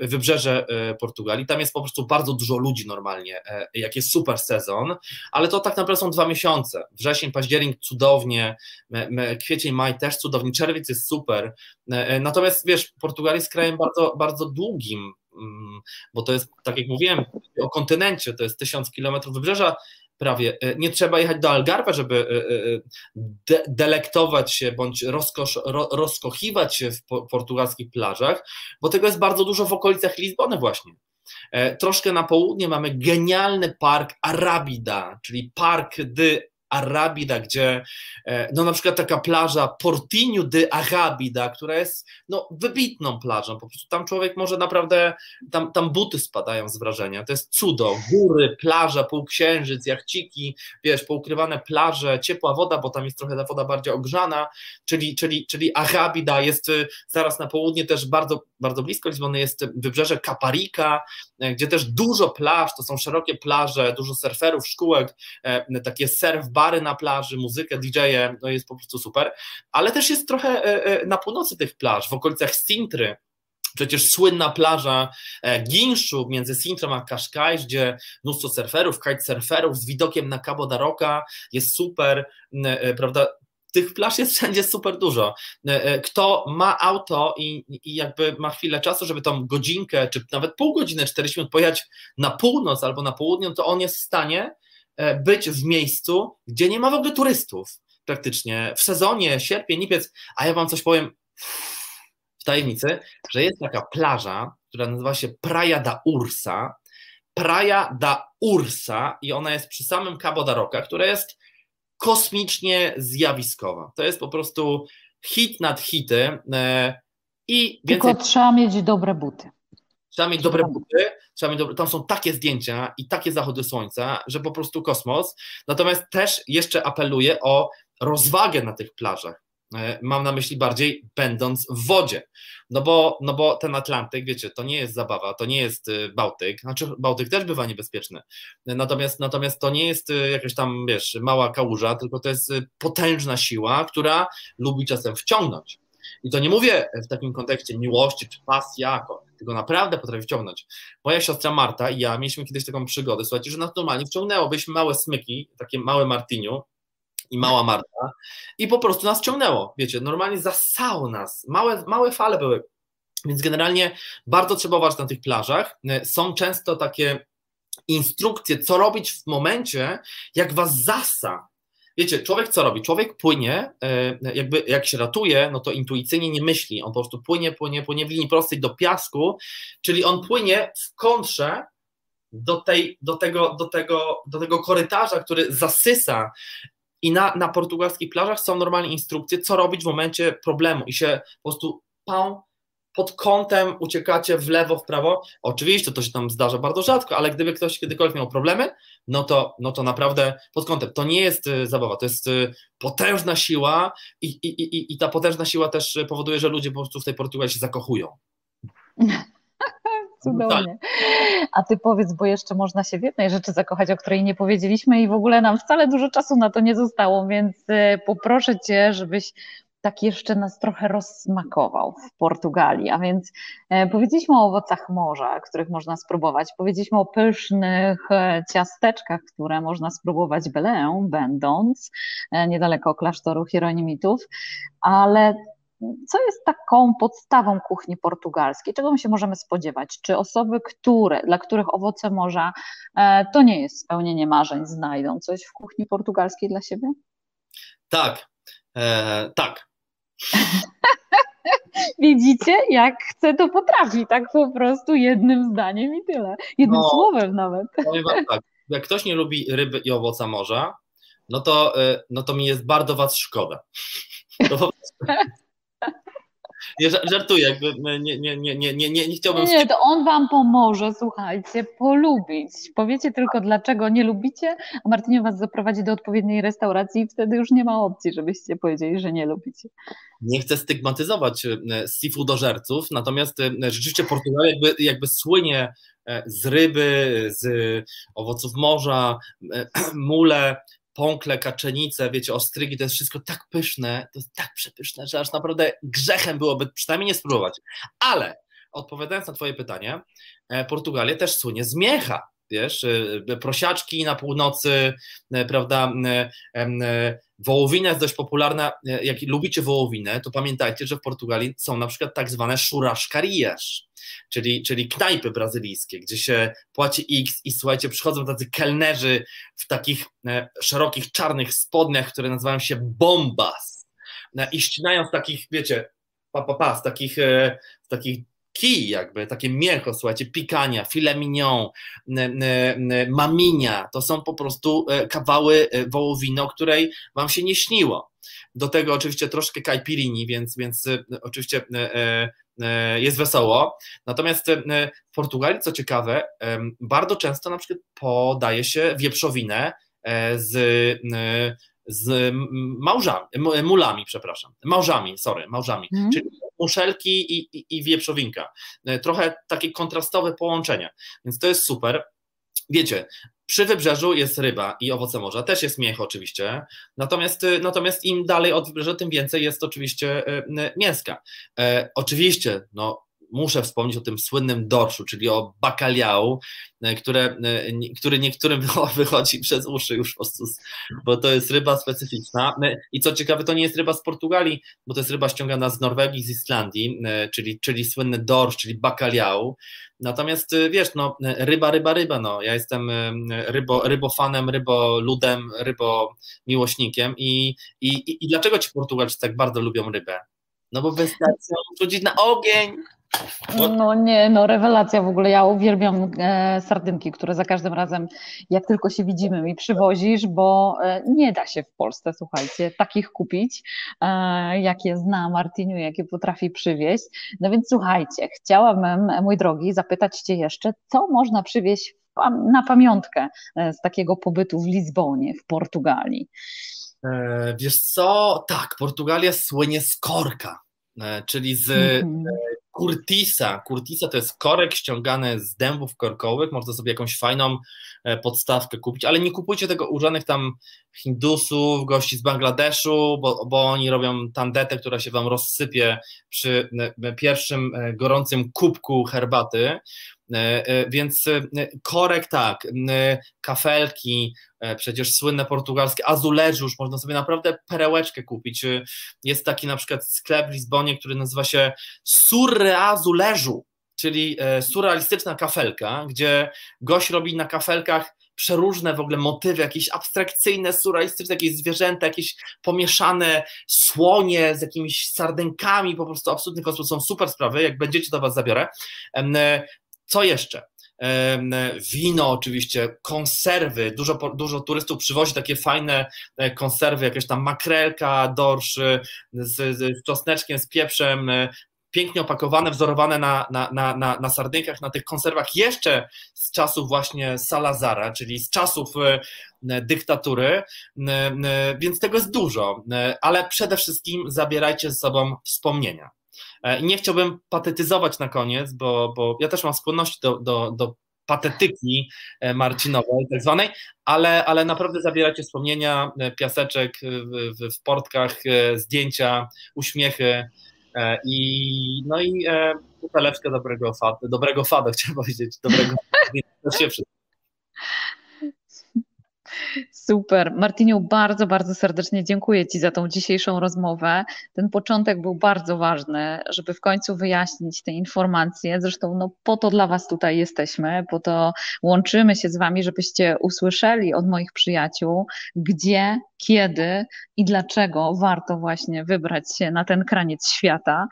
wybrzeże e, Portugalii. Tam jest po prostu bardzo dużo ludzi normalnie, e, jak jest super sezon, ale to tak naprawdę są dwa miesiące. Wrzesień, październik cudownie, kwiecień, maj też cudownie, czerwiec jest super. Natomiast wiesz, Portugalia jest krajem bardzo, bardzo długim, mm, bo to jest, tak jak mówiłem, o kontynencie, to jest tysiąc kilometrów wybrzeża, prawie. E, nie trzeba jechać do Algarve, żeby e, e, de delektować się bądź rozkosz, ro rozkochiwać się w po portugalskich plażach, bo tego jest bardzo dużo w okolicach Lizbony właśnie. Troszkę na południe mamy genialny park Arabida, czyli Park de Arabida, gdzie e, no na przykład taka plaża Portinho de Arabida, która jest no wybitną plażą, po prostu tam człowiek może naprawdę, tam, tam buty spadają z wrażenia, to jest cudo, góry, plaża, półksiężyc, jachciki, wiesz, poukrywane plaże, ciepła woda, bo tam jest trochę ta woda bardziej ogrzana, czyli, czyli, czyli Arabida jest y, zaraz na południe też bardzo, bardzo blisko Lizbony jest wybrzeże Caparica, e, gdzie też dużo plaż, to są szerokie plaże, dużo surferów, szkółek, e, takie surf bary na plaży, muzykę, DJ-e, no jest po prostu super, ale też jest trochę e, e, na północy tych plaż, w okolicach Sintry, Przecież słynna plaża e, Ginszu między Sintrą a Cascais, gdzie mnóstwo surferów, kitesurferów z widokiem na Cabo da Roca jest super, prawda? Tych plaż jest wszędzie super dużo. Kto ma auto i, i jakby ma chwilę czasu, żeby tą godzinkę, czy nawet pół godziny, 40 minut pojechać na północ albo na południe, to on jest w stanie być w miejscu, gdzie nie ma w ogóle turystów praktycznie. W sezonie, sierpień, lipiec, a ja wam coś powiem w tajemnicy, że jest taka plaża, która nazywa się Praia da Ursa Praia da Ursa i ona jest przy samym Cabo da Roca, która jest kosmicznie zjawiskowa. To jest po prostu hit nad hity e, i więcej... Tylko trzeba mieć dobre buty. Trzeba mieć dobre buty, trzeba mieć dobre, tam są takie zdjęcia i takie zachody słońca, że po prostu kosmos. Natomiast też jeszcze apeluję o rozwagę na tych plażach. E, mam na myśli bardziej będąc w wodzie. No bo, no bo ten Atlantyk, wiecie, to nie jest zabawa, to nie jest y, Bałtyk. Znaczy, Bałtyk też bywa niebezpieczny. Natomiast, natomiast to nie jest y, jakaś tam, wiesz, mała kałuża, tylko to jest y, potężna siła, która lubi czasem wciągnąć. I to nie mówię w takim kontekście miłości czy pasji jako, tylko naprawdę potrafi wciągnąć. Moja siostra Marta i ja mieliśmy kiedyś taką przygodę, słuchajcie, że nas normalnie wciągnęło. Byliśmy małe smyki, takie małe Martiniu, i mała Marta i po prostu nas ciągnęło, wiecie, normalnie zasało nas, małe, małe fale były, więc generalnie bardzo trzeba uważać na tych plażach, są często takie instrukcje, co robić w momencie, jak was zasa, Wiecie, człowiek co robi? Człowiek płynie, e, jakby jak się ratuje, no to intuicyjnie nie myśli. On po prostu płynie, płynie, płynie w linii prostej do piasku, czyli on płynie w kontrze do, tej, do, tego, do, tego, do tego korytarza, który zasysa i na, na portugalskich plażach są normalnie instrukcje, co robić w momencie problemu i się po prostu pał pod kątem uciekacie w lewo, w prawo. Oczywiście to się tam zdarza bardzo rzadko, ale gdyby ktoś kiedykolwiek miał problemy, no to, no to naprawdę pod kątem. To nie jest y, zabawa, to jest y, potężna siła i, i, i, i ta potężna siła też powoduje, że ludzie po prostu w tej Portugalii się zakochują. Cudownie. A ty powiedz, bo jeszcze można się w jednej rzeczy zakochać, o której nie powiedzieliśmy i w ogóle nam wcale dużo czasu na to nie zostało, więc y, poproszę cię, żebyś tak jeszcze nas trochę rozsmakował w Portugalii. A więc e, powiedzieliśmy o owocach morza, których można spróbować. Powiedzieliśmy o pysznych e, ciasteczkach, które można spróbować Belę, będąc e, niedaleko klasztoru Hieronimitów. Ale co jest taką podstawą kuchni portugalskiej? Czego my się możemy spodziewać? Czy osoby, które, dla których owoce morza to nie jest spełnienie marzeń, znajdą coś w kuchni portugalskiej dla siebie? Tak, e, tak. Widzicie, jak chce, to potrafi, tak po prostu jednym zdaniem i tyle. Jednym no, słowem nawet. Powiem wam tak, jak ktoś nie lubi ryby i owoca morza, no to, e, no to mi jest bardzo was szkoda. To nie, żartuję, jakby nie, nie, nie, nie, nie, nie, nie chciałbym... Nie, to on wam pomoże, słuchajcie, polubić. Powiecie tylko, dlaczego nie lubicie, a Martynie was zaprowadzi do odpowiedniej restauracji i wtedy już nie ma opcji, żebyście powiedzieli, że nie lubicie. Nie chcę stygmatyzować e, seafoodożerców, natomiast e, rzeczywiście Portugalia jakby, jakby słynie e, z ryby, z owoców morza, mule, pąkle, kaczenice, wiecie, ostrygi, to jest wszystko tak pyszne, to jest tak przepyszne, że aż naprawdę grzechem byłoby przynajmniej nie spróbować. Ale odpowiadając na twoje pytanie, e, Portugalia też słynie z miecha, wiesz, e, prosiaczki na północy, e, prawda, wołowina jest dość popularna, jak lubicie wołowinę, to pamiętajcie, że w Portugalii są na przykład tak zwane churrascarias, czyli, czyli knajpy brazylijskie, gdzie się płaci X i słuchajcie, przychodzą tacy kelnerzy w takich e, szerokich czarnych spodniach, które nazywają się bombas e, i ścinają z takich, wiecie, pa, pa, pa, z takich, e, z takich kij jakby, takie mięcho, słuchajcie, pikania, filet mignon, maminia, to są po prostu kawały wołowiny, o której wam się nie śniło. Do tego oczywiście troszkę caipirini, więc, więc oczywiście E, jest wesoło. Natomiast e, w Portugalii, co ciekawe, bardzo często na przykład podaje się wieprzowinę e, z, z małżami, mulami, przepraszam, małżami, sorry, małżami, mm. czyli muszelki i, i, i wieprzowinka. Trochę takie kontrastowe połączenie, więc to jest super. Wiecie, przy wybrzeżu jest ryba i owoce morza, też jest mięch oczywiście, natomiast, y, natomiast im dalej od wybrzeża, tym więcej jest oczywiście y, mięska. E, oczywiście, no, muszę wspomnieć o tym słynnym dorszu, czyli o bakaliału, e, które, e, który niektórym wychodzi przez uszy już bo to jest ryba specyficzna. E, I co ciekawe, to nie jest ryba z Portugalii, bo to jest ryba ściągana z Norwegii, z Islandii, czyli, czyli słynny dorsz, czyli bakaliał. Natomiast wiesz, no, ryba, ryba, ryba, no. Ja jestem rybo, rybofanem, ryboludem, rybomiłośnikiem i, i, i dlaczego ci Portugalczycy tak bardzo lubią rybę? No bo wystarczy rzucić na ogień, No nie, no rewelacja w ogóle. Ja uwielbiam e, sardynki, które za każdym razem, jak tylko się widzimy, mi przywozisz, bo e, nie da się w Polsce, słuchajcie, takich kupić, e, jakie zna Martiniu, jakie potrafi przywieźć. No więc słuchajcie, chciałabym, mój drogi, zapytać Cię jeszcze, co można przywieźć na pamiątkę z takiego pobytu w Lizbonie, w Portugalii? Wiesz co, tak, Portugalia słynie z korka, czyli z mm -hmm. Curtisa. Curtisa to jest korek ściągany z dębów korkowych. Można sobie jakąś fajną e, podstawkę kupić, ale nie kupujcie tego u żadnych tam Hindusów, gości z Bangladeszu, bo, bo oni robią tandetę, która się wam rozsypie przy pierwszym e, gorącym kubku herbaty. Więc korek tak, kafelki, przecież słynne portugalskie, azuleżusz, można sobie naprawdę perełeczkę kupić. Jest taki na przykład sklep w Lizbonie, który nazywa się Sur surreazuleżu, czyli e, surrealistyczna kafelka, gdzie gość robi na kafelkach przeróżne w ogóle motywy, jakieś abstrakcyjne, surrealistyczne, jakieś zwierzęta, jakieś pomieszane słonie z jakimiś sardynkami, po prostu absolutnie kosmos, są super sprawy, jak będziecie to was zabiorę. E, co jeszcze? wino oczywiście, konserwy, dużo, dużo turystów przywozi takie fajne e, konserwy, jakieś tam makrelka, dorsz z, z czosneczkiem, z pieprzem, pięknie opakowane, wzorowane na, na, na, na, na sardynkach, na tych konserwach jeszcze z czasów właśnie Salazara, czyli z czasów e, dyktatury, więc tego jest dużo, ale przede wszystkim zabierajcie ze sobą wspomnienia. E, I nie chciałbym patetyzować na koniec, bo, bo ja też mam skłonność do, do, do patetyki e, marcinowej, tak zwanej, ale, ale naprawdę zabieracie wspomnienia, piaseczek w, w, portkach, zdjęcia, uśmiechy, E, I, no i e, buteleczkę dobrego fada, dobrego fada chciałem powiedzieć, dobrego to się wszystko. Super. Martiniu, bardzo, bardzo serdecznie dziękuję Ci za tą dzisiejszą rozmowę. Ten początek był bardzo ważny, żeby w końcu wyjaśnić te informacje. Zresztą no, po to dla Was tutaj jesteśmy, po to łączymy się z Wami, żebyście usłyszeli od moich przyjaciół, gdzie kiedy i dlaczego warto właśnie wybrać się na ten kraniec świata.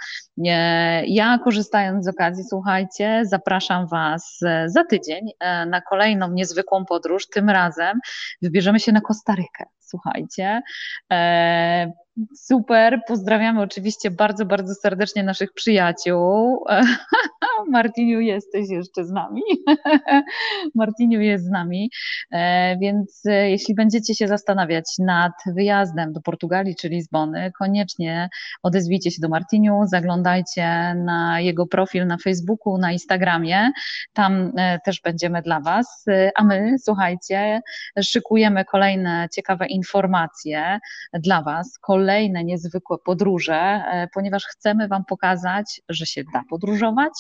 Ja korzystając z okazji, słuchajcie, zapraszam Was za tydzień e, na kolejną niezwykłą podróż. Tym razem wybierzemy się na Kostarykę. Słuchajcie. E, super, pozdrawiamy oczywiście bardzo, bardzo serdecznie naszych przyjaciół. Martiniu, jesteś jeszcze z nami. Martiniu jest z nami, e, więc e, jeśli będziecie się zastanawiać nad wyjazdem do Portugalii czy Lizbony, koniecznie odezwijcie się do Martiniu, zaglądajcie na jego profil na Facebooku, na Instagramie, tam też będziemy dla Was, a my, słuchajcie, szykujemy kolejne ciekawe informacje dla Was, kolejne kolejne niezwykłe podróże, e, ponieważ chcemy Wam pokazać, że się da podróżować,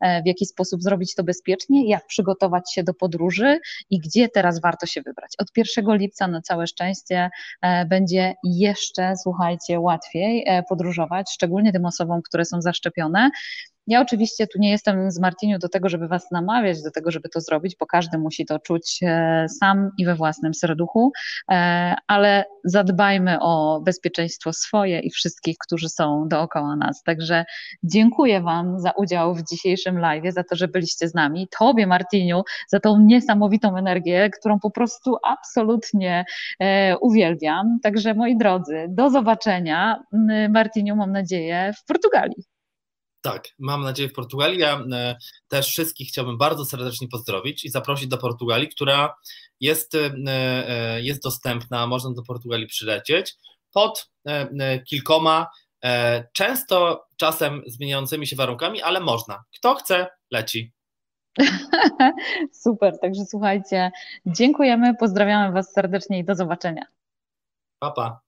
e, w jaki sposób zrobić to bezpiecznie, jak przygotować się do podróży i gdzie teraz warto się wybrać. Od 1 lipca na całe szczęście e, będzie jeszcze, słuchajcie, łatwiej podróżować, szczególnie tym osobom, które są zaszczepione. Ja oczywiście tu nie jestem z Martiniu do tego, żeby was namawiać do tego, żeby to zrobić, bo każdy musi to czuć e, sam i we własnym serduchu, e, ale zadbajmy o bezpieczeństwo swoje i wszystkich, którzy są dookoła nas. Także dziękuję wam za udział w dzisiejszym live, za to, że byliście z nami. Tobie, Martiniu, za tą niesamowitą energię, którą po prostu absolutnie e, uwielbiam. Także moi drodzy, do zobaczenia. Martiniu, mam nadzieję, w Portugalii. Tak, mam nadzieję w Portugalii. Ja e, też wszystkich chciałbym bardzo serdecznie pozdrowić i zaprosić do Portugalii, która jest, e, e, jest dostępna, można do Portugalii przylecieć pod kilkoma, często czasem zmieniającymi się warunkami, ale można. Kto chce, leci. Super, także słuchajcie, dziękujemy, pozdrawiamy Was serdecznie i do zobaczenia. Pa, pa.